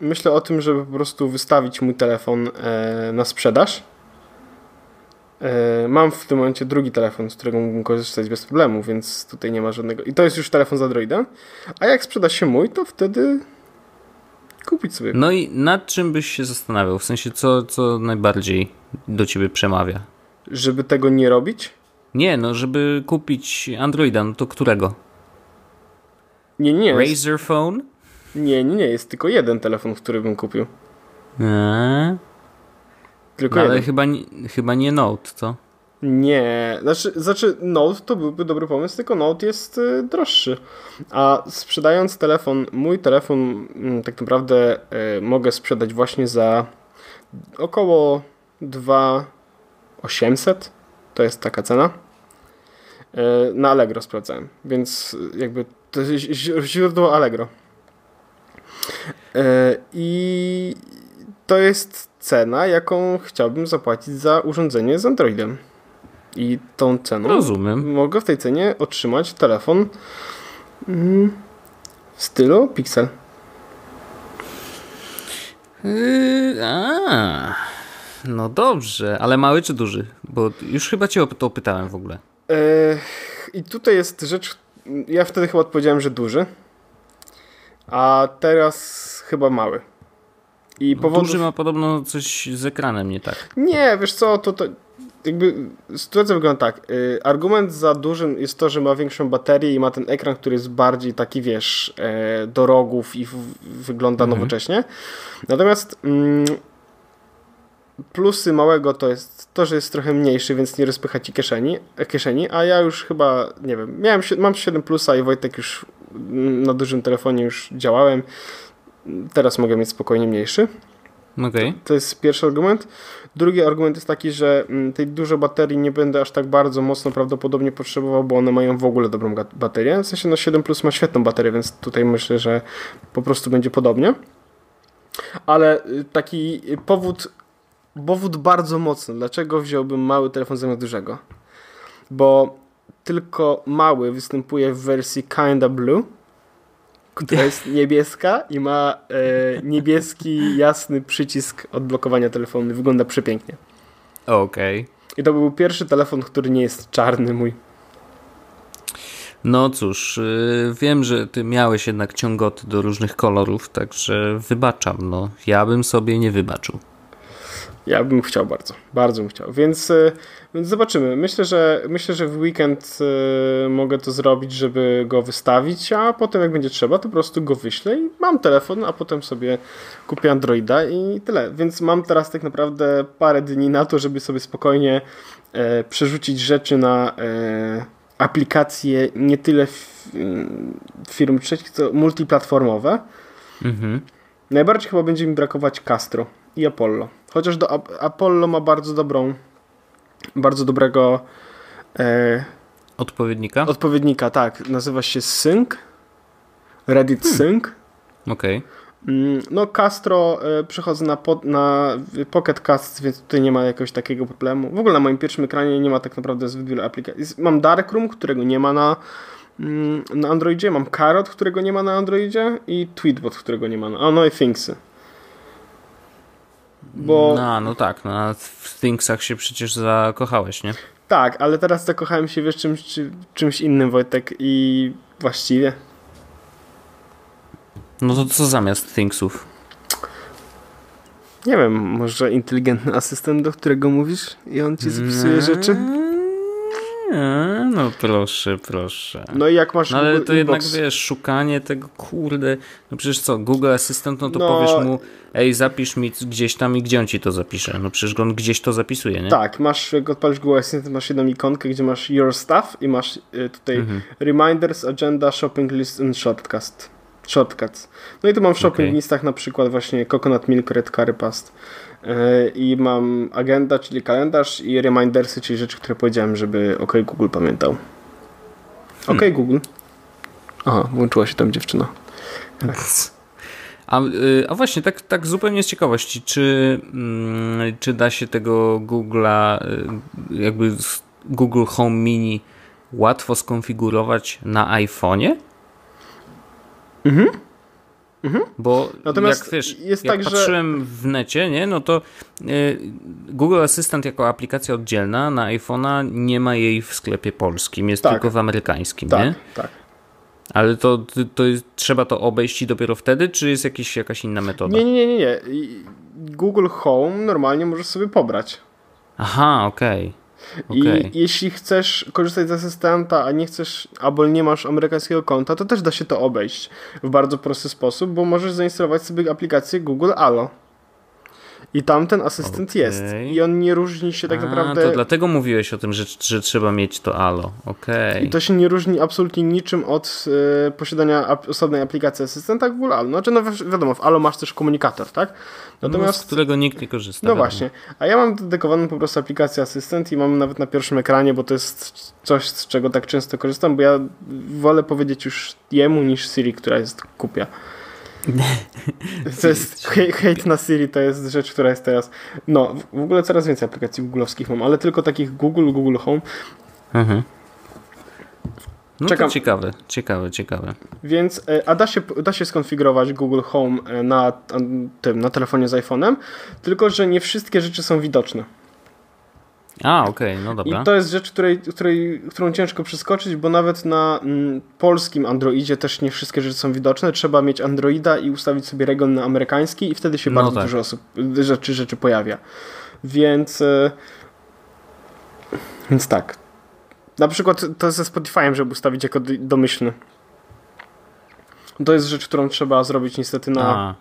myślę o tym, żeby po prostu wystawić mój telefon e, na sprzedaż. E, mam w tym momencie drugi telefon, z którego mógłbym korzystać bez problemu, więc tutaj nie ma żadnego. I to jest już telefon z Androida. A jak sprzeda się mój, to wtedy kupić sobie. No i nad czym byś się zastanawiał? W sensie, co, co najbardziej do ciebie przemawia? Żeby tego nie robić? Nie, no żeby kupić Androida, no to którego? Nie, nie. Razer Phone? Nie, nie, nie. Jest tylko jeden telefon, który bym kupił. Eee? Tylko no, ale chyba, chyba nie Note, co? Nie, znaczy, znaczy Note to byłby dobry pomysł, tylko Note jest y, droższy. A sprzedając telefon, mój telefon y, tak naprawdę y, mogę sprzedać właśnie za około 2800. To jest taka cena. Y, na Allegro sprawdzałem, więc jakby to jest źródło Allegro. Y, I to jest cena, jaką chciałbym zapłacić za urządzenie z Androidem. I tą ceną Rozumiem. mogę w tej cenie otrzymać telefon mm, w stylu Pixel. Yy, a, no dobrze, ale mały czy duży? Bo już chyba cię o to pytałem w ogóle. Yy, I tutaj jest rzecz, ja wtedy chyba odpowiedziałem, że duży, a teraz chyba mały. I no, powodów... Duży ma podobno coś z ekranem, nie tak? Nie, wiesz co, to, to jakby sytuacja wygląda tak. Y, argument za dużym jest to, że ma większą baterię i ma ten ekran, który jest bardziej taki, wiesz, e, do rogów i wygląda mhm. nowocześnie. Natomiast mm, plusy małego to jest to, że jest trochę mniejszy, więc nie rozpycha ci kieszeni, e, kieszeni a ja już chyba, nie wiem, miałem, mam 7 plusa i Wojtek już na dużym telefonie już działałem. Teraz mogę mieć spokojnie mniejszy. Okay. To, to, jest pierwszy argument. Drugi argument jest taki, że mm, tej dużej baterii nie będę aż tak bardzo mocno prawdopodobnie potrzebował, bo one mają w ogóle dobrą baterię. W sensie no 7 Plus ma świetną baterię, więc tutaj myślę, że po prostu będzie podobnie. Ale y, taki powód, powód bardzo mocny, dlaczego wziąłbym mały telefon zamiast dużego. Bo tylko mały występuje w wersji Kinda Blue, która jest niebieska i ma e, niebieski, jasny przycisk odblokowania telefonu. Wygląda przepięknie. Okej. Okay. I to był pierwszy telefon, który nie jest czarny mój. No cóż, yy, wiem, że ty miałeś jednak ciągoty do różnych kolorów, także wybaczam. No, ja bym sobie nie wybaczył. Ja bym chciał bardzo, bardzo bym chciał, więc, y, więc zobaczymy. Myślę, że myślę, że w weekend y, mogę to zrobić, żeby go wystawić, a potem jak będzie trzeba, to po prostu go wyślę i mam telefon, a potem sobie kupię Androida i tyle. Więc mam teraz tak naprawdę parę dni na to, żeby sobie spokojnie e, przerzucić rzeczy na e, aplikacje nie tyle firm trzecich, co multiplatformowe. Mhm. Najbardziej chyba będzie mi brakować Castro i Apollo. Chociaż do Apollo ma bardzo dobrą, bardzo dobrego e, odpowiednika. Odpowiednika, tak. Nazywa się Sync. Reddit hmm. Sync. Okej. Okay. Mm, no, Castro e, przechodzę na, pod, na Pocket Cast, więc tutaj nie ma jakiegoś takiego problemu. W ogóle na moim pierwszym ekranie nie ma tak naprawdę zbyt wiele aplikacji. Mam Darkroom, którego nie ma na, mm, na Androidzie, mam Carrot, którego nie ma na Androidzie i Tweetbot, którego nie ma na... A no i Thingsy. Bo... No, no tak, no, w Thingsach się przecież zakochałeś, nie? Tak, ale teraz zakochałem się wiesz czymś, czymś innym, Wojtek, i właściwie... No to co zamiast Thingsów? Nie wiem, może inteligentny asystent, do którego mówisz i on ci zapisuje mm. No proszę, proszę. No i jak masz no, ale to jednak wiesz, szukanie tego, kurde, no przecież co, Google Assistant, no to no, powiesz mu, ej, zapisz mi gdzieś tam i gdzie on ci to zapisze? No przecież on gdzieś to zapisuje, nie? Tak, masz, jak odpalisz Google Assistant, masz jedną ikonkę, gdzie masz Your Stuff i masz y, tutaj mhm. Reminders, Agenda, Shopping List and Shortcast. Shortcuts. No i tu mam w shopping okay. listach na przykład właśnie Coconut Milk Red Curry Past. E, I mam agenda, czyli kalendarz i remindersy, czyli rzeczy, które powiedziałem, żeby OK Google pamiętał. OK hmm. Google. Aha, włączyła się tam dziewczyna. A, y, a właśnie, tak, tak zupełnie z ciekawości, czy, mm, czy da się tego Google'a, y, jakby Google Home Mini łatwo skonfigurować na iPhone'ie? Mhm. Mhm. Bo Natomiast jak wiesz, jest jak tak, patrzyłem że... w necie, nie, no to y, Google Assistant jako aplikacja oddzielna na iPhone'a nie ma jej w sklepie polskim, jest tak. tylko w amerykańskim, tak, nie? Tak. Ale to, to jest, trzeba to obejść dopiero wtedy, czy jest jakieś, jakaś inna metoda? Nie, nie, nie, nie. Google Home normalnie możesz sobie pobrać. Aha, okej. Okay. Okay. I jeśli chcesz korzystać z asystenta, a nie chcesz, albo nie masz amerykańskiego konta, to też da się to obejść w bardzo prosty sposób, bo możesz zainstalować sobie aplikację Google Allo. I tam ten asystent okay. jest. I on nie różni się tak A, naprawdę. To dlatego mówiłeś o tym, że, że trzeba mieć to Allo. Okay. I to się nie różni absolutnie niczym od y, posiadania ap osobnej aplikacji asystenta Google Allo. Znaczy, no wiadomo, w Allo masz też komunikator, tak? Natomiast, no, z którego nikt nie korzysta. No właśnie. A ja mam dedykowaną po prostu aplikację asystent i mam nawet na pierwszym ekranie, bo to jest coś, z czego tak często korzystam, bo ja wolę powiedzieć już jemu niż Siri, która jest kupia. To jest hate na Siri to jest rzecz, która jest teraz. No, w ogóle coraz więcej aplikacji googlowskich mam, ale tylko takich Google, Google Home. Mhm. No Czekam. to ciekawe, ciekawe, ciekawe. Więc, e, a da się, da się skonfigurować Google Home e, na tym, na telefonie z iPhone'em, tylko że nie wszystkie rzeczy są widoczne. A, okej, okay, no dobra. I to jest rzecz, której, której, którą ciężko przeskoczyć, bo nawet na mm, polskim Androidzie też nie wszystkie rzeczy są widoczne. Trzeba mieć Androida i ustawić sobie region na amerykański i wtedy się no bardzo tak. dużo osób, rzeczy, rzeczy pojawia. Więc y, więc tak. Na przykład to ze Spotify'em, żeby ustawić jako domyślny. To jest rzecz, którą trzeba zrobić niestety na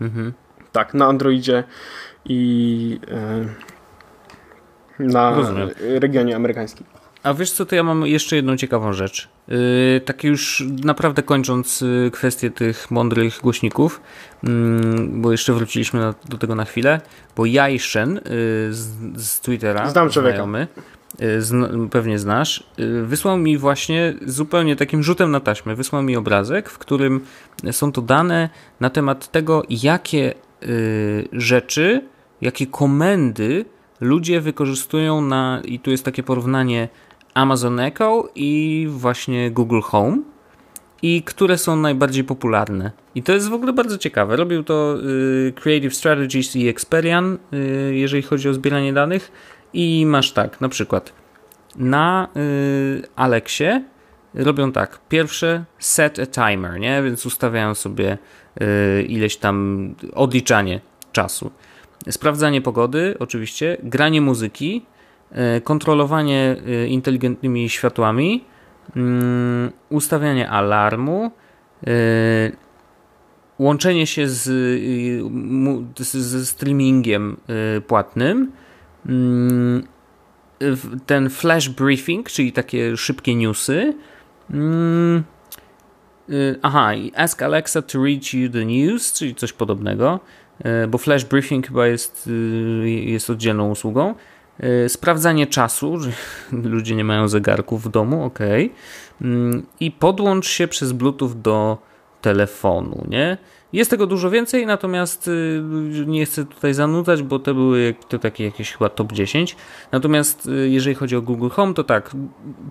mhm. tak, na Androidzie i y, na Rozumiem. regionie amerykańskim. A wiesz co, to ja mam jeszcze jedną ciekawą rzecz. Yy, tak już naprawdę kończąc yy, kwestię tych mądrych głośników, yy, bo jeszcze wróciliśmy na, do tego na chwilę, bo Jajszen yy, z, z Twittera, Znam człowieka. znajomy, yy, pewnie znasz, wysłał mi właśnie zupełnie takim rzutem na taśmę, wysłał mi obrazek, w którym są to dane na temat tego, jakie rzeczy, jakie komendy ludzie wykorzystują na, i tu jest takie porównanie Amazon Echo i właśnie Google Home i które są najbardziej popularne. I to jest w ogóle bardzo ciekawe. Robił to y, Creative Strategies i Experian, y, jeżeli chodzi o zbieranie danych. I masz tak, na przykład na y, Alexie robią tak. Pierwsze set a timer, nie? Więc ustawiają sobie y, ileś tam odliczanie czasu. Sprawdzanie pogody, oczywiście, granie muzyki, kontrolowanie inteligentnymi światłami, mm, ustawianie alarmu, łączenie się z, z streamingiem płatnym, mm, ten flash briefing, czyli takie szybkie newsy. Mm, aha, ask Alexa to read you the news, czyli coś podobnego, bo flash briefing chyba jest, y, jest oddzielną usługą. Sprawdzanie czasu, że ludzie nie mają zegarków w domu, ok. Mm, I podłącz się przez Bluetooth do telefonu, nie? Jest tego dużo więcej, natomiast y, nie chcę tutaj zanudzać, bo to były to takie jakieś chyba top 10. Natomiast y, jeżeli chodzi o Google Home, to tak,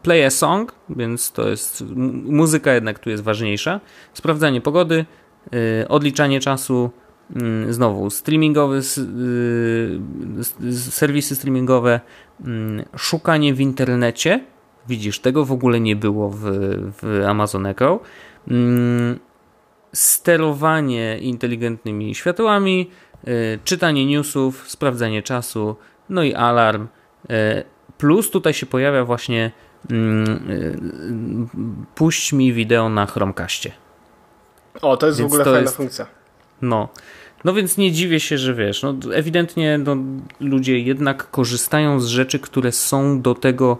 play a song, więc to jest muzyka jednak tu jest ważniejsza. Sprawdzanie pogody, odliczanie czasu, znowu streamingowe, serwisy streamingowe, mm, szukanie w internecie. Widzisz, tego w ogóle nie było w, w Amazon Echo mm, sterowanie inteligentnymi światłami, y, czytanie newsów, sprawdzanie czasu, no i alarm. Y, plus tutaj się pojawia właśnie mm, y, puść mi wideo na Chromecastie. O, to jest więc w ogóle fajna jest, funkcja. No. No więc nie dziwię się, że wiesz, no ewidentnie no, ludzie jednak korzystają z rzeczy, które są do tego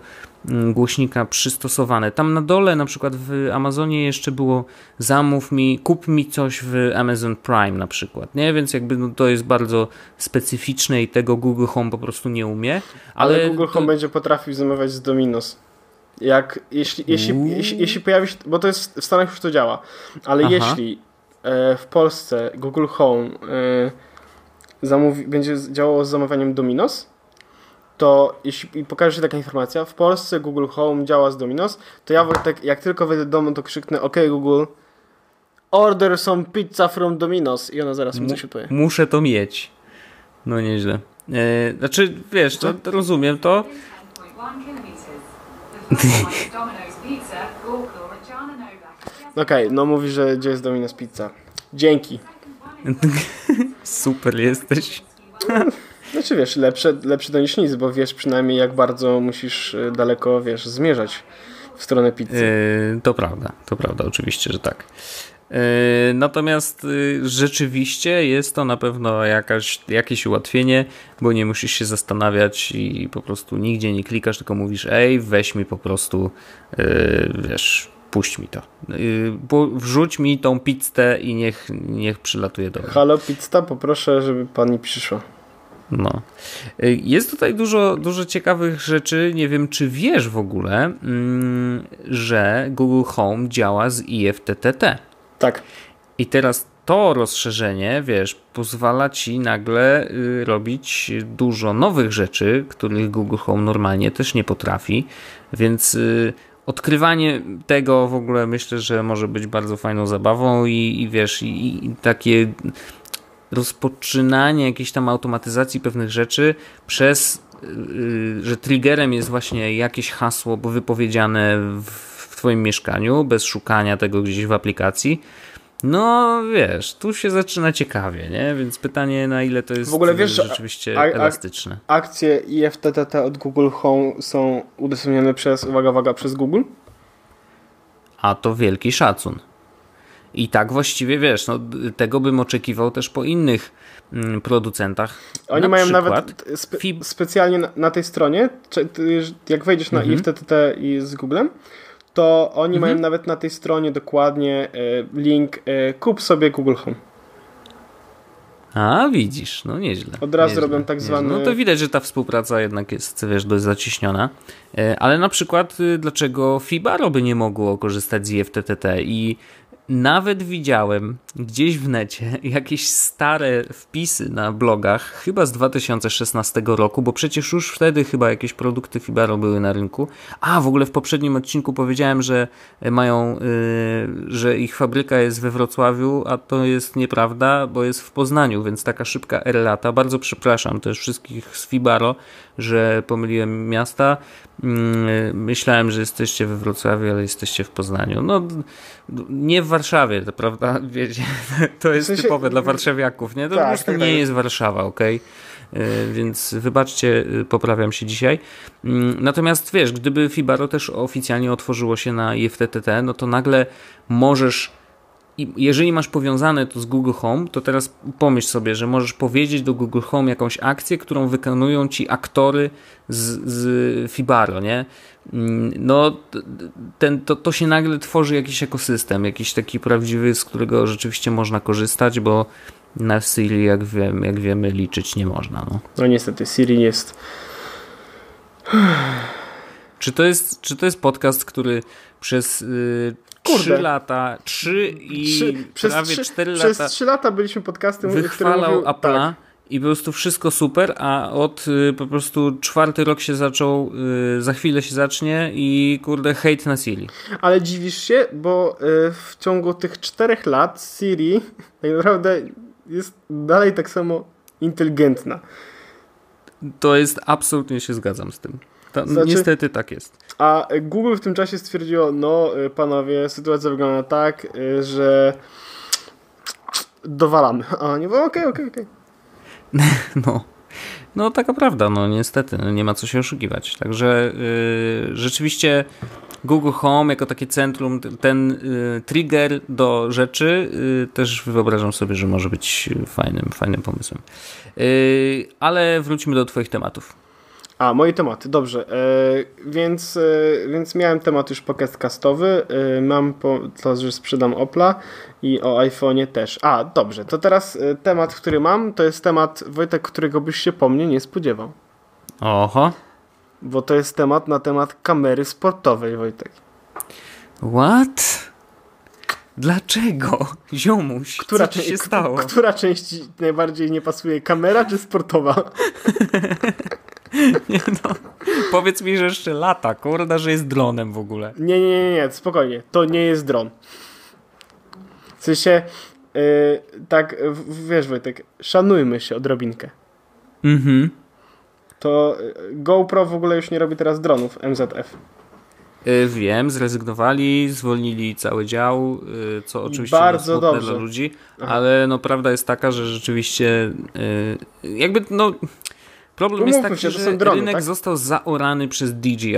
Mm, głośnika przystosowane. Tam na dole, na przykład w Amazonie jeszcze było zamów mi, kup mi coś w Amazon Prime na przykład, nie? Więc jakby no, to jest bardzo specyficzne i tego Google Home po prostu nie umie. Ale, ale Google to... Home będzie potrafił zamawiać z Dominos. Jak, jeśli, jeśli, jeśli, jeśli pojawi się, bo to jest, w Stanach już to działa, ale Aha. jeśli w Polsce Google Home e, zamówi, będzie działało z zamawianiem Dominos, to jeśli pokaże się taka informacja, w Polsce Google Home działa z Dominos, to ja tak, jak tylko wejdę do domu, to krzyknę OK Google, order some pizza from Dominos i ona zaraz mi coś odpowie. Muszę to mieć. No nieźle. E, znaczy, wiesz, to, to rozumiem to. Okej, no mówi, że gdzie jest Dominos Pizza. Dzięki. Super jesteś. Znaczy wiesz, lepsze, lepsze to niż nic, bo wiesz przynajmniej jak bardzo musisz y, daleko, wiesz, zmierzać w stronę pizzy. Yy, to prawda, to prawda, oczywiście, że tak. Yy, natomiast yy, rzeczywiście jest to na pewno jakaś, jakieś ułatwienie, bo nie musisz się zastanawiać i po prostu nigdzie nie klikasz, tylko mówisz, ej, weź mi po prostu, y, wiesz, puść mi to. Y, wrzuć mi tą pizzę i niech, niech przylatuje do mnie. Halo pizza, poproszę, żeby pani przyszła. No. Y, jest tutaj dużo, dużo ciekawych rzeczy. Nie wiem, czy wiesz w ogóle, mm, że Google Home działa z IFTTT. Tak. I teraz to rozszerzenie, wiesz, pozwala ci nagle y, robić dużo nowych rzeczy, których Google Home normalnie też nie potrafi, więc odkrywanie tego w ogóle myślę, że może być bardzo fajną zabawą i, i wiesz, i, i takie rozpoczynanie jakiejś tam automatyzacji pewnych rzeczy przez, yy, że triggerem jest właśnie jakieś hasło wypowiedziane w, w Twoim mieszkaniu, bez szukania tego gdzieś w aplikacji. No wiesz, tu się zaczyna ciekawie, nie? Więc pytanie, na ile to jest w ogóle, wiesz, rzeczywiście a, a, elastyczne. Akcje IFTTT od Google Home są udostępnione przez, uwaga, uwaga, przez Google? A to wielki szacun. I tak właściwie wiesz, no, tego bym oczekiwał też po innych mm, producentach. Oni na mają nawet spe specjalnie na, na, tej stronie, czy, jak wejdziesz na mhm. IFTTT i z Googlem, to oni mhm. mają nawet na tej stronie dokładnie e, link e, kup sobie Google Home. A, widzisz, no nieźle. Od razu nieźle, robią tak zwany... No to widać, że ta współpraca jednak jest, wiesz, dość zacieśniona. E, ale na przykład y, dlaczego Fibaro by nie mogło korzystać z IFTTT i nawet widziałem gdzieś w necie jakieś stare wpisy na blogach, chyba z 2016 roku, bo przecież już wtedy chyba jakieś produkty Fibaro były na rynku. A w ogóle w poprzednim odcinku powiedziałem, że mają, yy, że ich fabryka jest we Wrocławiu, a to jest nieprawda, bo jest w Poznaniu, więc taka szybka erlata. Bardzo przepraszam też wszystkich z Fibaro, że pomyliłem miasta. Mm, myślałem, że jesteście we Wrocławiu, ale jesteście w Poznaniu. No, nie w Warszawie, to prawda? Wiecie, to jest w sensie... typowe dla warszawiaków, nie? To tak, po prostu tak, nie tak. jest Warszawa, okej? Okay? Więc wybaczcie, y, poprawiam się dzisiaj. Mm, natomiast wiesz, gdyby Fibaro też oficjalnie otworzyło się na IFTTT, no to nagle możesz i jeżeli masz powiązane to z Google Home, to teraz pomyśl sobie, że możesz powiedzieć do Google Home jakąś akcję, którą wykonują ci aktory z, z Fibaro, nie? Mm, no, ten, to, to się nagle tworzy jakiś ekosystem, jakiś taki prawdziwy, z którego rzeczywiście można korzystać, bo na Siri, jak, wiem, jak wiemy, liczyć nie można. No, no niestety, Siri jest. Czy to jest, czy to jest podcast, który przez y, Kurde. 3 lata, 3 i 3, prawie 4 lata. Przez 3 lata byliśmy podcastem, wychwalał mówił, Apple'a tak. i po prostu wszystko super, a od y, po prostu czwarty rok się zaczął, y, za chwilę się zacznie i kurde hejt na Siri. Ale dziwisz się, bo y, w ciągu tych 4 lat Siri tak naprawdę jest dalej tak samo inteligentna. To jest, absolutnie się zgadzam z tym. Ta, znaczy, niestety tak jest. A Google w tym czasie stwierdziło, no y, panowie, sytuacja wygląda tak, y, że dowalamy. A oni mówią, okej, okej, okej. No. No taka prawda, no niestety, no, nie ma co się oszukiwać. Także yy, rzeczywiście Google Home jako takie centrum, ten yy, trigger do rzeczy też wyobrażam sobie, że może być fajnym, fajnym pomysłem. Y, ale wróćmy do twoich tematów. A, moje tematy, dobrze. E, więc, e, więc miałem temat już podcastcastowy. E, mam po, to, że sprzedam Opla i o iPhone'ie też. A, dobrze. To teraz temat, który mam, to jest temat, Wojtek, którego byś się po mnie nie spodziewał. Oho. Bo to jest temat na temat kamery sportowej, Wojtek. What? Dlaczego? Ziomuś, która co się stało? Która część najbardziej nie pasuje? Kamera czy sportowa? Nie no. Powiedz mi, że jeszcze lata, kurde, że jest dronem w ogóle. Nie, nie, nie, nie, spokojnie. To nie jest dron. W sensie, yy, tak, wiesz Wojtek, szanujmy się odrobinkę. Mhm. To y, GoPro w ogóle już nie robi teraz dronów MZF. Yy, wiem, zrezygnowali, zwolnili cały dział, yy, co oczywiście bardzo dobrze dla ludzi, Aha. ale no prawda jest taka, że rzeczywiście jakby no Problem jest taki, się, że drony, rynek tak? został zaorany przez DJI.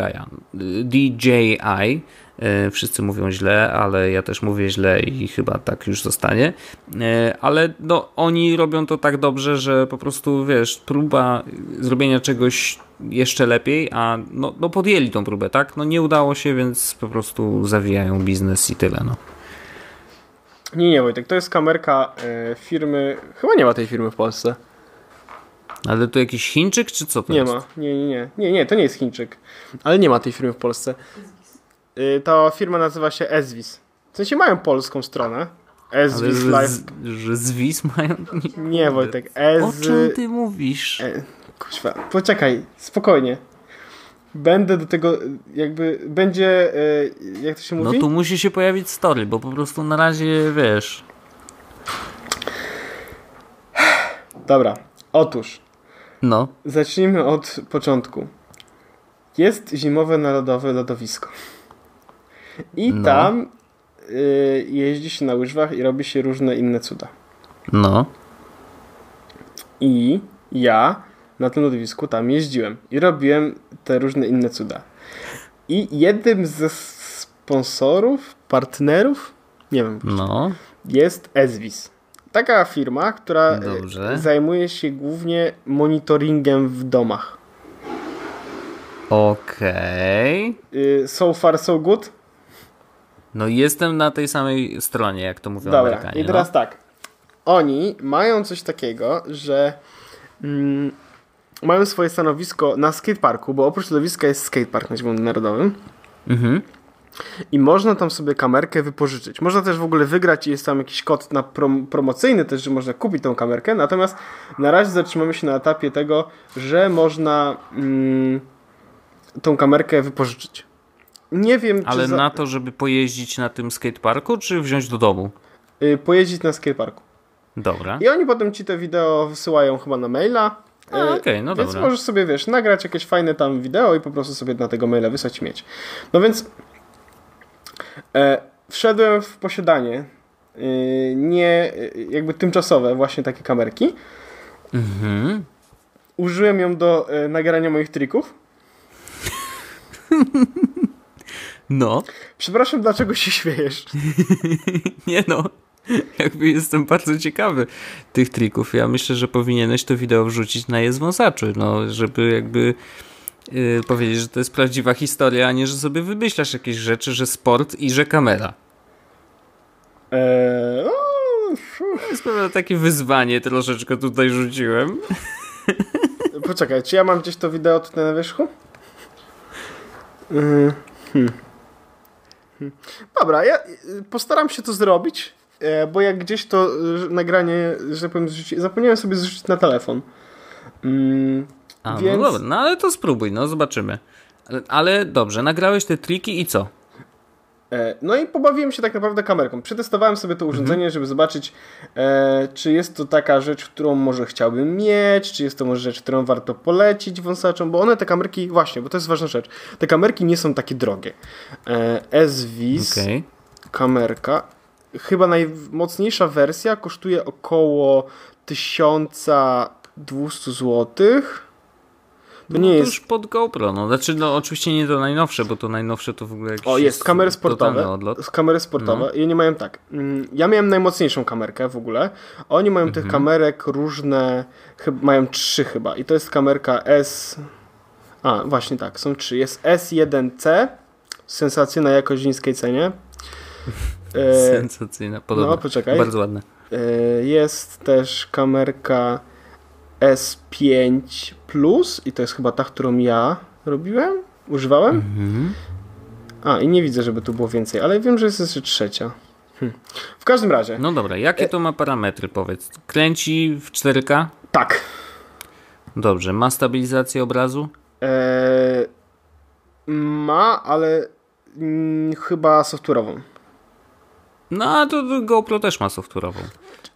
DJI. E, wszyscy mówią źle, ale ja też mówię źle i chyba tak już zostanie. E, ale no, oni robią to tak dobrze, że po prostu wiesz, próba zrobienia czegoś jeszcze lepiej, a no, no podjęli tą próbę, tak? No nie udało się, więc po prostu zawijają biznes i tyle. No. Nie, nie, Wojtek, to jest kamerka firmy. Chyba nie ma tej firmy w Polsce. Ale to jakiś Chińczyk, czy co to nie jest? Nie ma, nie, nie, nie, nie, nie, to nie jest Chińczyk. Ale nie ma tej firmy w Polsce. Y, ta firma nazywa się Ezvis. W sensie mają polską stronę. Ezvis Ale Life. Z, że Zwis mają? Nie, nie Wojtek, Ez... O czym ty mówisz? E, kuźwa, poczekaj, spokojnie. Będę do tego, jakby, będzie, e, jak to się mówi? No tu musi się pojawić story, bo po prostu na razie, wiesz... Dobra, otóż no. Zacznijmy od początku. Jest zimowe narodowe lodowisko. I no. tam y, jeździ się na łyżwach i robi się różne inne cuda. No. I ja na tym lodowisku tam jeździłem i robiłem te różne inne cuda. I jednym ze sponsorów, partnerów, nie wiem, no. jest Ezvis taka firma, która Dobrze. zajmuje się głównie monitoringiem w domach. Okej. Okay. So far, so good? No jestem na tej samej stronie, jak to mówią Dobra, Amerykanie. i teraz no. tak. Oni mają coś takiego, że mm, mają swoje stanowisko na skateparku, bo oprócz lodowiska jest skatepark na Zielonym Narodowym. Mhm i można tam sobie kamerkę wypożyczyć. Można też w ogóle wygrać i jest tam jakiś kod na prom promocyjny też, że można kupić tą kamerkę, natomiast na razie zatrzymamy się na etapie tego, że można mm, tą kamerkę wypożyczyć. Nie wiem, Ale za... na to, żeby pojeździć na tym skateparku, czy wziąć do domu? Yy, pojeździć na skateparku. Dobra. I oni potem ci te wideo wysyłają chyba na maila A, okej, okay, no więc dobra. możesz sobie, wiesz, nagrać jakieś fajne tam wideo i po prostu sobie na tego maila wysłać i mieć. No więc wszedłem w posiadanie e, nie, jakby tymczasowe właśnie takie kamerki. Mhm. Użyłem ją do e, nagrania moich trików. No. Przepraszam, dlaczego się śmiejesz? nie no. Jakby jestem bardzo ciekawy tych trików. Ja myślę, że powinieneś to wideo wrzucić na jest wąsaczy, no, żeby jakby yy, powiedzieć, że to jest prawdziwa historia, a nie, że sobie wymyślasz jakieś rzeczy, że sport i że kamera. Eee, to jest pewne takie wyzwanie troszeczkę tutaj rzuciłem. Poczekaj, czy ja mam gdzieś to wideo tutaj na wierzchu? Mhm. Hmm. Hmm. Dobra, ja postaram się to zrobić, e, bo jak gdzieś to nagranie, że tak powiem, zapomniałem sobie zrzucić na telefon. Mm, A, no więc... no dobra, no ale to spróbuj, no zobaczymy. Ale, ale dobrze, nagrałeś te triki i co? E, no i pobawiłem się tak naprawdę kamerką. Przetestowałem sobie to urządzenie, mhm. żeby zobaczyć, e, czy jest to taka rzecz, którą może chciałbym mieć, czy jest to może rzecz, którą warto polecić wąsaczom, bo one, te kamerki, właśnie, bo to jest ważna rzecz, te kamerki nie są takie drogie. E, SVIS, okay. kamerka, chyba najmocniejsza wersja kosztuje około 1200 złotych to no nie to jest... już pod GoPro, no. Znaczy, no oczywiście nie to najnowsze, bo to najnowsze to w ogóle jakieś O, jest kamery sportowe. Odlot. Kamery sportowe no. i oni mają tak. Mm, ja miałem najmocniejszą kamerkę w ogóle. Oni mają mhm. tych kamerek różne, mają trzy chyba. I to jest kamerka S... A, właśnie tak, są trzy. Jest S1C, sensacyjna jakość w niskiej cenie. Sensacyjna, podobno. No, poczekaj. Bardzo ładne. E, jest też kamerka S5 Plus i to jest chyba ta, którą ja robiłem, używałem. Mhm. A, i nie widzę, żeby tu było więcej, ale wiem, że jest jeszcze trzecia. Hm. W każdym razie. No dobra, jakie to ma parametry, powiedz? Kręci w 4K? Tak. Dobrze, ma stabilizację obrazu? Eee, ma, ale mm, chyba software'ową. No, a to, GoPro też ma software'ową.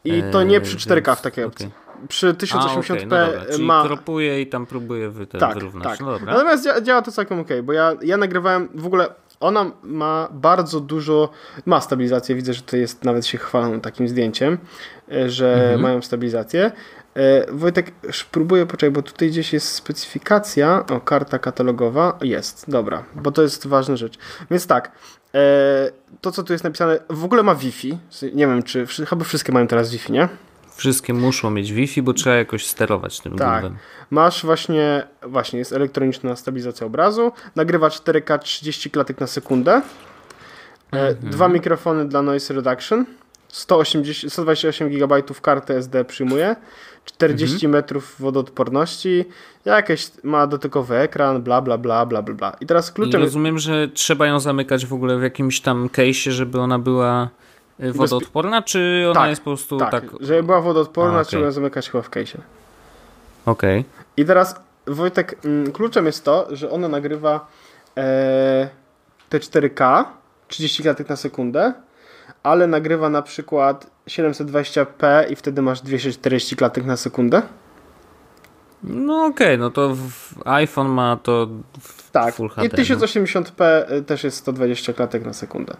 I to nie przy 4K w takiej opcji. Okay przy 1080p A, okay, no ma. kropuje i tam próbuje wy, tak, wyrównać. Tak. No Natomiast działa, działa to całkiem ok, bo ja, ja nagrywałem w ogóle. Ona ma bardzo dużo, ma stabilizację. Widzę, że to jest, nawet się chwalą takim zdjęciem, e, że mhm. mają stabilizację. E, Wojtek, próbuję, poczekaj, bo tutaj gdzieś jest specyfikacja, o, karta katalogowa, jest, dobra, bo to jest ważna rzecz. Więc tak, e, to co tu jest napisane, w ogóle ma Wi-Fi, nie wiem czy, chyba wszystkie mają teraz Wi-Fi, nie? Wszystkie muszą mieć Wi-Fi, bo trzeba jakoś sterować tym tak. Masz właśnie, właśnie jest elektroniczna stabilizacja obrazu, nagrywa 4K 30 klatek na sekundę, e, mhm. dwa mikrofony dla noise reduction, 180, 128 GB karty SD przyjmuje, 40 mhm. metrów wodoodporności, jakieś ma dotykowy ekran, bla bla bla bla bla. I teraz kluczem. I rozumiem, że trzeba ją zamykać w ogóle w jakimś tam case, żeby ona była wodoodporna, czy ona tak, jest po prostu tak? tak... żeby była wodoodporna, A, okay. trzeba zamykać chyba w case'ie. Okej. Okay. I teraz Wojtek, mm, kluczem jest to, że ona nagrywa e, te 4K, 30 klatek na sekundę, ale nagrywa na przykład 720p i wtedy masz 240 klatek na sekundę. No okej, okay, no to iPhone ma to tak. Full HD. I 1080p no. też jest 120 klatek na sekundę.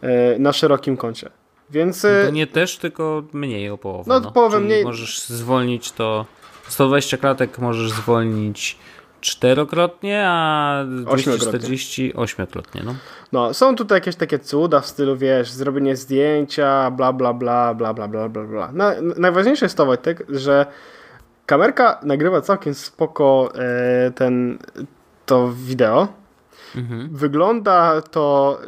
E, na szerokim kącie. Więc... No nie też, tylko mniej o połowę. No, no. połowę Czyli mniej. Możesz zwolnić to 120 klatek możesz zwolnić czterokrotnie, a 240 ośmiokrotnie. No. no, są tutaj jakieś takie cuda w stylu, wiesz, zrobienie zdjęcia, bla, bla, bla, bla, bla, bla, bla, bla. No, najważniejsze jest to, Wojtek, że kamerka nagrywa całkiem spoko e, ten, to wideo. Mhm. Wygląda to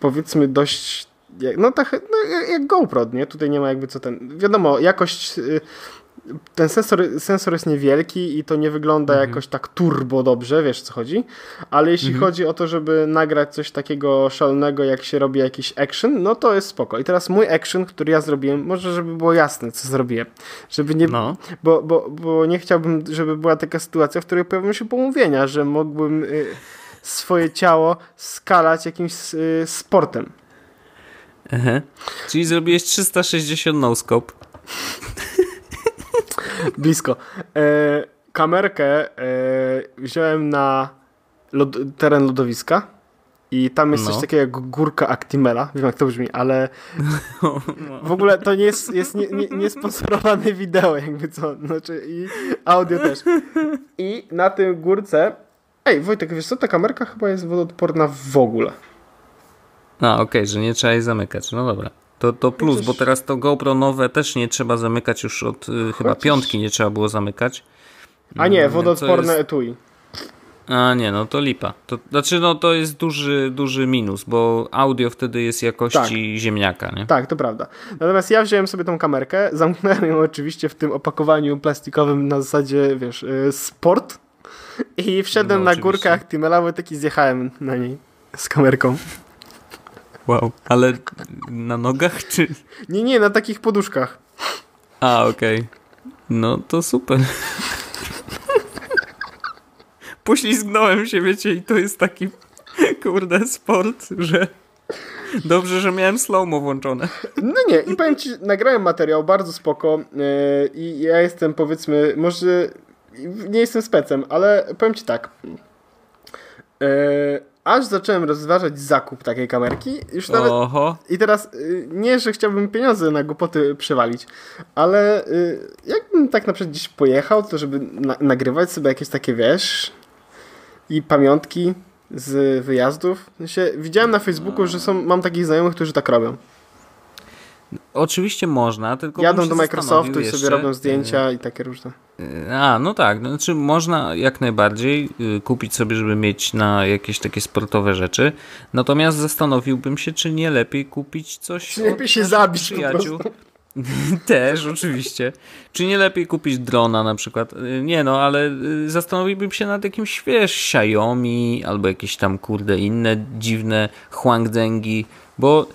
powiedzmy dość no tak no, jak GoPro, nie? Tutaj nie ma jakby co ten, wiadomo, jakość y, ten sensor, sensor jest niewielki i to nie wygląda mhm. jakoś tak turbo dobrze, wiesz co chodzi, ale jeśli mhm. chodzi o to, żeby nagrać coś takiego szalonego, jak się robi jakiś action, no to jest spoko. I teraz mój action, który ja zrobiłem, może żeby było jasne, co zrobiłem, żeby nie, no. bo, bo, bo nie chciałbym, żeby była taka sytuacja, w której pojawią się pomówienia, że mógłbym... Y swoje ciało skalać jakimś y, sportem. Aha. Czyli zrobiłeś 360 no scope. Blisko. E, kamerkę e, wziąłem na lod teren lodowiska i tam jest no. coś takiego jak górka Actimela. Wiem jak to brzmi, ale w ogóle to nie jest, jest nie, nie, nie wideo, jakby co. Znaczy i audio też. I na tym górce. Ej, Wojtek, wiesz co, ta kamerka chyba jest wodoodporna w ogóle. No, okej, okay, że nie trzeba jej zamykać. No dobra. To, to plus, bo teraz to GoPro nowe też nie trzeba zamykać już od y, chyba piątki nie trzeba było zamykać. A nie, mm, wodoodporne jest... etui. A nie, no to lipa. To, znaczy, no to jest duży, duży minus, bo audio wtedy jest jakości tak. ziemniaka, nie? Tak, to prawda. Natomiast ja wziąłem sobie tą kamerkę, zamknąłem ją oczywiście w tym opakowaniu plastikowym na zasadzie, wiesz, y, sport i wszedłem no, na górkę Actimela, bo taki zjechałem na niej z kamerką. Wow, ale na nogach czy... Nie, nie, na takich poduszkach. A, okej. Okay. No to super. Poślizgnąłem się, wiecie, i to jest taki kurde sport, że dobrze, że miałem slow-mo włączone. No nie, i powiem ci, nagrałem materiał bardzo spoko yy, i ja jestem powiedzmy, może nie jestem specem, ale powiem ci tak. Yy, aż zacząłem rozważać zakup takiej kamerki. Już nawet. Oho. I teraz y, nie, że chciałbym pieniądze na głupoty przewalić, ale y, jakbym tak na przykład gdzieś pojechał, to żeby na nagrywać sobie jakieś takie wiesz i pamiątki z wyjazdów. widziałem na Facebooku, że są, mam takich znajomych, którzy tak robią. Oczywiście można, tylko. Jadą do Microsoftu i sobie robią zdjęcia i takie różne. E, a, no tak. No, znaczy, można jak najbardziej y, kupić sobie, żeby mieć na jakieś takie sportowe rzeczy. Natomiast zastanowiłbym się, czy nie lepiej kupić coś. Czy lepiej się zabić przyjaciół. Też, oczywiście. Czy nie lepiej kupić drona na przykład? Y, nie no, ale y, zastanowiłbym się nad jakimś, wiesz, Xiaomi albo jakieś tam, kurde, inne dziwne Huangzengi, bo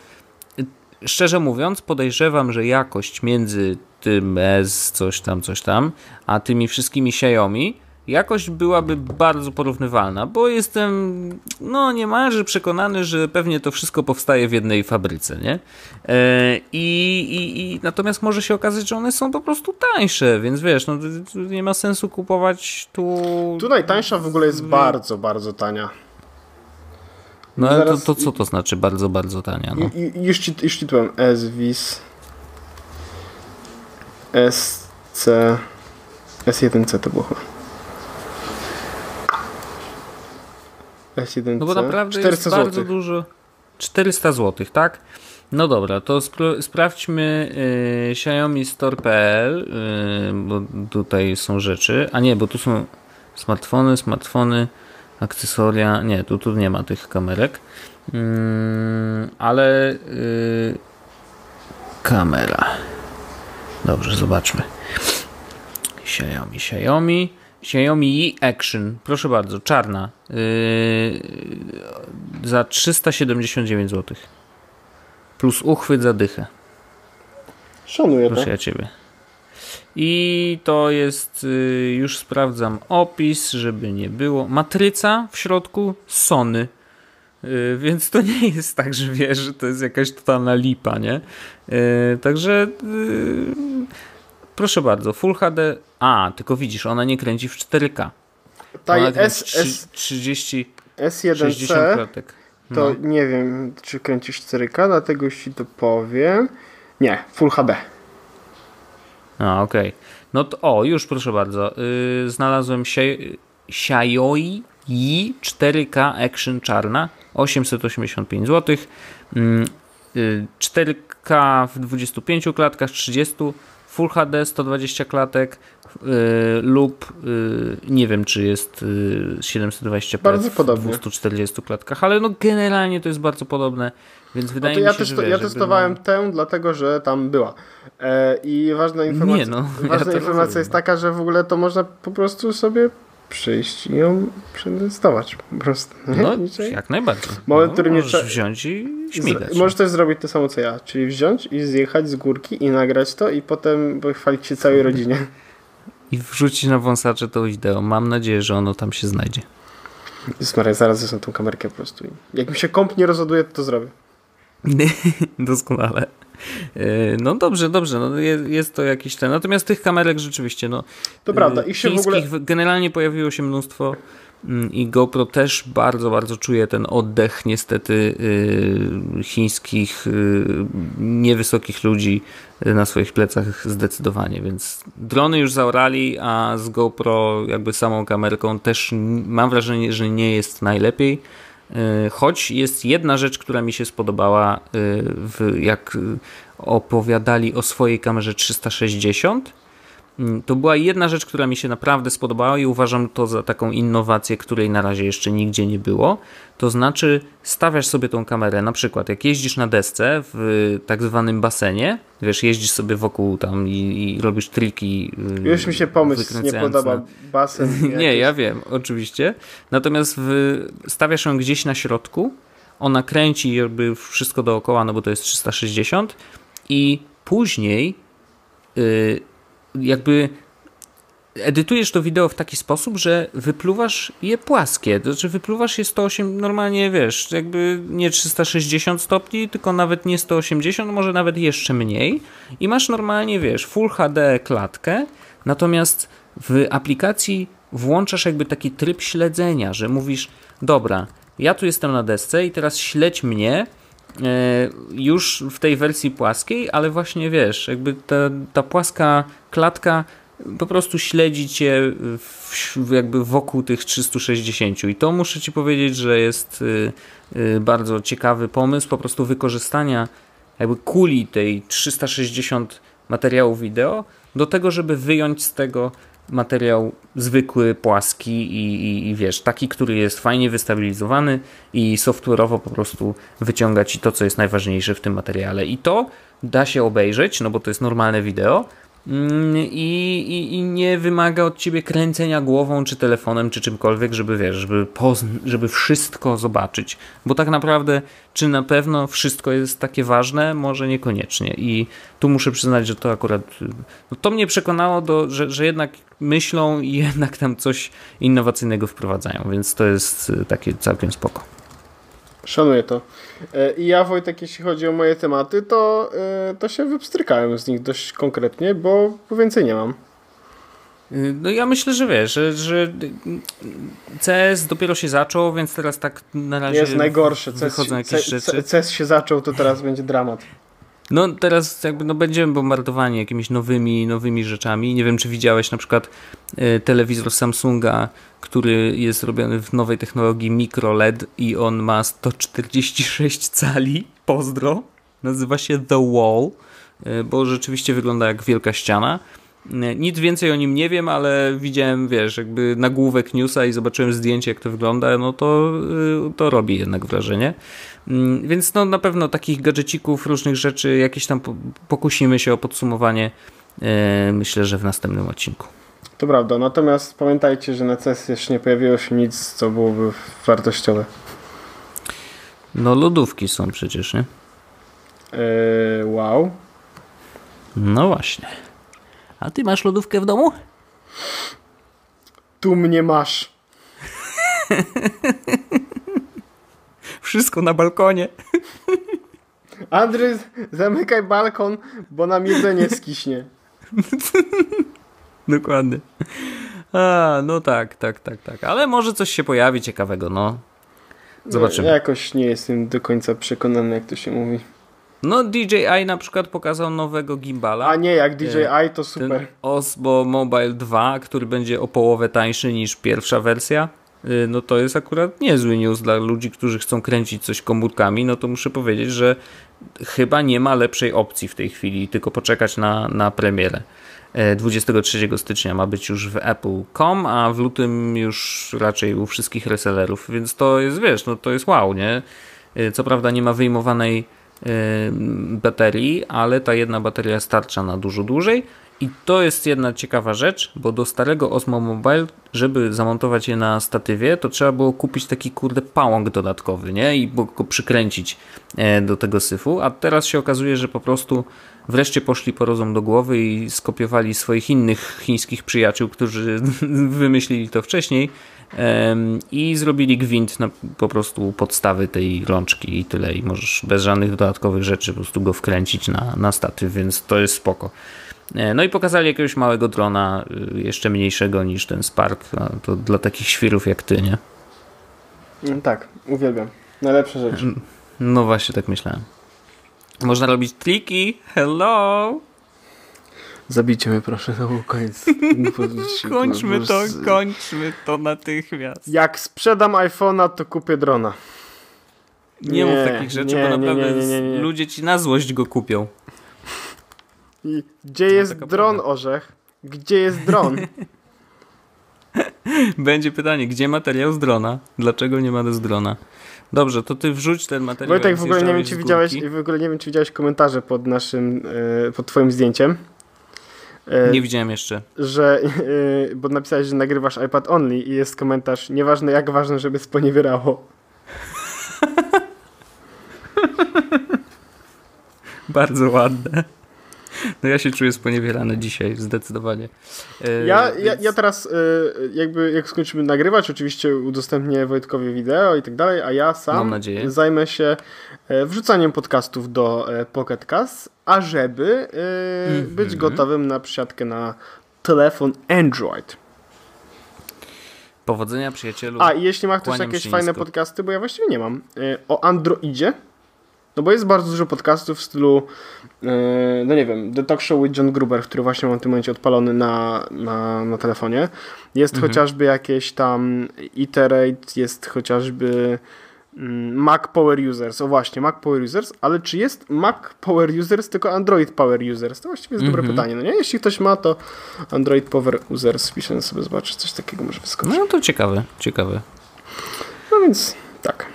szczerze mówiąc, podejrzewam, że jakość między tym S, coś tam, coś tam, a tymi wszystkimi Xiaomi, jakość byłaby bardzo porównywalna, bo jestem no niemalże przekonany, że pewnie to wszystko powstaje w jednej fabryce, nie? E, i, i, I natomiast może się okazać, że one są po prostu tańsze, więc wiesz, no nie ma sensu kupować tu... Tu najtańsza w ogóle jest bardzo, bardzo tania. No ale to, to, co to znaczy bardzo, bardzo tania? No? już, ci, już ci powiem. SWIS SC S1C to było S1C. No bo naprawdę jest bardzo zł. dużo. 400 zł, tak? No dobra, to sprawdźmy y, Xiaomi Store.pl, y, bo tutaj są rzeczy. A nie, bo tu są smartfony, smartfony akcesoria. Nie, tu, tu nie ma tych kamerek. Mm, ale yy, kamera. Dobrze, zobaczmy. Xiaomi, Xiaomi. Xiaomi E Action, proszę bardzo, czarna. Yy, za 379 zł. Plus uchwyt za dychę. Szanuję Proszę to. ja ciebie. I to jest, y, już sprawdzam opis, żeby nie było. Matryca w środku Sony. Y, więc to nie jest tak, że wiesz, że to jest jakaś totalna lipa, nie? Y, także proszę bardzo, Full HD. A, tylko widzisz, ona nie kręci w 4K. Ta S, S, 30, S1C 60 klatek. No. To nie wiem, czy kręcisz 4K, dlatego ci to powiem. Nie, Full HD. A, okej. Okay. No to, o, już proszę bardzo. Yy, znalazłem Xiaomi 4K Action czarna, 885 zł. Yy, 4K w 25 klatkach, 30 Full HD 120 klatek yy, lub yy, nie wiem czy jest yy, 720p bardzo w podobnie. 240 klatkach, ale no generalnie to jest bardzo podobne, więc wydaje no mi się, ja że wiesz, Ja testowałem no... tę dlatego, że tam była. E, I ważna informacja, nie, no, ważna ja informacja jest taka, że w ogóle to można po prostu sobie przyjść i ją przetestować po prostu. No, jak najbardziej. Moment, no, który nie trzeba wziąć i śmigać. możesz też zrobić to samo co ja, czyli wziąć i zjechać z górki i nagrać to i potem pochwalić się całej rodzinie. I wrzucić na wąsacze to wideo. Mam nadzieję, że ono tam się znajdzie. Maria, zaraz zesłam tą kamerkę po prostu. Jak mi się komp nie rozładuje, to to zrobię. Doskonale. No dobrze, dobrze, no jest, to jakiś ten. Natomiast tych kamerek rzeczywiście, no. To prawda, ich się w ogóle. Generalnie pojawiło się mnóstwo mm, i GoPro też bardzo, bardzo czuje ten oddech niestety y, chińskich, niewysokich ludzi na swoich plecach zdecydowanie, więc drony już zaorali, a z GoPro jakby samą kamerką też mam wrażenie, że nie jest najlepiej. Y, choć jest jedna rzecz, która mi się spodobała, w, jak opowiadali o swojej kamerze 360 Mm, to była jedna rzecz, która mi się naprawdę spodobała i uważam to za taką innowację, której na razie jeszcze nigdzie nie było. To znaczy, stawiasz sobie tą kamerę, na przykład jak jeździsz na desce w tak zwanym basenie, wiesz, jeździsz sobie wokół tam i, i robisz triki. Y, Już mi się pomysł nie podoba, basen. nie, ja wiem, oczywiście. Natomiast w, stawiasz ją gdzieś na środku, ona kręci jakby wszystko dookoła, no bo to jest 360 i później. Yy, jakby edytujesz to wideo w taki sposób, że wypluwasz je płaskie, to znaczy wypluwasz je 108, normalnie wiesz, jakby nie 360 stopni, tylko nawet nie 180, może nawet jeszcze mniej. I masz normalnie, wiesz, Full HD klatkę, natomiast w aplikacji włączasz jakby taki tryb śledzenia, że mówisz, dobra, ja tu jestem na desce i teraz śledź mnie, już w tej wersji płaskiej, ale właśnie wiesz, jakby ta, ta płaska klatka po prostu śledzi cię w, jakby wokół tych 360 i to muszę ci powiedzieć, że jest y, y, bardzo ciekawy pomysł po prostu wykorzystania jakby kuli tej 360 materiału wideo do tego, żeby wyjąć z tego materiał zwykły, płaski i, i, i, wiesz, taki, który jest fajnie wystabilizowany i software'owo po prostu wyciąga ci to, co jest najważniejsze w tym materiale. I to da się obejrzeć, no bo to jest normalne wideo, i, i, i, nie wymaga od ciebie kręcenia głową, czy telefonem, czy czymkolwiek, żeby wiesz, żeby, żeby wszystko zobaczyć. Bo tak naprawdę, czy na pewno wszystko jest takie ważne? Może niekoniecznie. I tu muszę przyznać, że to akurat no to mnie przekonało, do, że, że jednak myślą i jednak tam coś innowacyjnego wprowadzają, więc to jest y, takie całkiem spoko. Szanuję to. E, I ja, Wojtek, jeśli chodzi o moje tematy, to, e, to się wypstrykałem z nich dość konkretnie, bo, więcej nie mam. Y, no ja myślę, że wiesz, że, że CS dopiero się zaczął, więc teraz tak na razie jest najgorsze. wychodzą CS, jakieś rzeczy. CS się zaczął, to teraz będzie dramat. No teraz jakby no będziemy bombardowani jakimiś nowymi, nowymi rzeczami. Nie wiem, czy widziałeś na przykład y, telewizor Samsunga, który jest robiony w nowej technologii micro LED i on ma 146 cali. Pozdro. Nazywa się The Wall, y, bo rzeczywiście wygląda jak wielka ściana. Y, nic więcej o nim nie wiem, ale widziałem, wiesz, jakby nagłówek newsa i zobaczyłem zdjęcie, jak to wygląda, no to, to robi jednak wrażenie. Mm, więc no na pewno takich gadżecików, różnych rzeczy, jakieś tam pokusimy się o podsumowanie. E, myślę, że w następnym odcinku. To prawda, natomiast pamiętajcie, że na CES jeszcze nie pojawiło się nic, co byłoby wartościowe. No lodówki są przecież, nie? Eee, wow. No właśnie. A ty masz lodówkę w domu? Tu mnie masz. Wszystko na balkonie. Andrzej, zamykaj balkon, bo nam jedzenie skiśnie. Dokładnie. A, no tak, tak, tak, tak. Ale może coś się pojawi ciekawego, no. Zobaczymy. Ja jakoś nie jestem do końca przekonany, jak to się mówi. No DJI na przykład pokazał nowego gimbala. A nie, jak DJI to super. Ten Osmo Mobile 2, który będzie o połowę tańszy niż pierwsza wersja. Y, no to jest akurat niezły news dla ludzi, którzy chcą kręcić coś komórkami, no to muszę powiedzieć, że chyba nie ma lepszej opcji w tej chwili, tylko poczekać na, na premierę. 23 e, stycznia ma być już w Apple.com, a w lutym już raczej u wszystkich resellerów, więc to jest, wiesz, no to jest wow, nie? E, co prawda nie ma wyjmowanej e, baterii, ale ta jedna bateria starcza na dużo dłużej I to jest jedna ciekawa rzecz, bo do starego Osmo Mobile, żeby zamontować je na statywie, to trzeba było kupić taki kurde pałąk dodatkowy, nie? I go przykręcić e, do tego syfu, a teraz się okazuje, że po prostu wreszcie poszli po rozum do głowy i skopiowali swoich innych chińskich przyjaciół, którzy wymyślili to wcześniej i zrobili gwint na po prostu podstawy tej rączki i tyle i możesz bez żadnych dodatkowych rzeczy po prostu go wkręcić na, na statyw, więc to jest spoko. E, no i pokazali jakiegoś małego drona, y, jeszcze mniejszego niż ten Spark. To dla takich świrów jak ty, nie? Mm, tak, uwielbiam. Najlepsza rzecz. Mm, no właśnie, tak myślałem. Można robić triki. Hello! Zabijcie mnie proszę na koniec. kończmy to, kończmy to natychmiast. Jak sprzedam iPhone'a, to kupię drona. Nie, nie mów takich rzeczy, nie, bo naprawdę nie, nie, ludzie ci na złość go kupią. I gdzie jest dron, prawda. Orzech? Gdzie jest dron? Będzie pytanie, gdzie materiał z drona? Dlaczego nie ma z drona? Dobrze, to ty wrzuć ten materiał. Wojtek, w ogóle nie wiem, czy widziałeś, w ogóle nie wiem, czy widziałeś komentarze pod naszym, e, pod twoim zdjęciem. E, nie widziałem jeszcze. Że, e, bo napisałeś, że nagrywasz iPad only i jest komentarz, nieważne jak ważne, żeby sponiewierało. Bardzo ładne. No ja się czuję sponiewierany dzisiaj, zdecydowanie. E, ja, więc... ja, ja teraz e, jakby jak skończymy nagrywać, oczywiście udostępnię Wojtkowi wideo i tak dalej, a ja sam zajmę się e, wrzucaniem podcastów do Pocket Cast, ażeby mm -hmm. być gotowym na przysiadkę na telefon Android. Powodzenia przyjacielu. A i jeśli ma ktoś jakieś fajne podcasty, bo ja właściwie nie mam, o Androidzie, no bo jest bardzo dużo podcastów w stylu, yy, no nie wiem, The Talk Show with John Gruber, który właśnie mam w tym momencie odpalony na, na, na telefonie. Jest mhm. chociażby jakieś tam Iterate, jest chociażby mm, Mac Power Users. O właśnie, Mac Power Users, ale czy jest Mac Power Users, tylko Android Power Users? To właściwie jest dobre mhm. pytanie, no nie? Jeśli ktoś ma, to Android Power Users, piszę sobie, zobaczyć, coś takiego może wyskoczyć. No to ciekawe, ciekawe. No więc tak.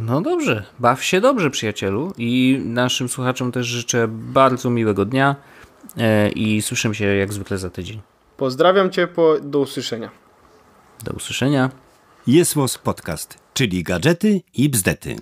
No dobrze, baw się dobrze, przyjacielu. I naszym słuchaczom też życzę bardzo miłego dnia e, i słyszymy się jak zwykle za tydzień. Pozdrawiam Cię, po, do usłyszenia. Do usłyszenia. Jest Podcast, czyli gadżety i bzdety.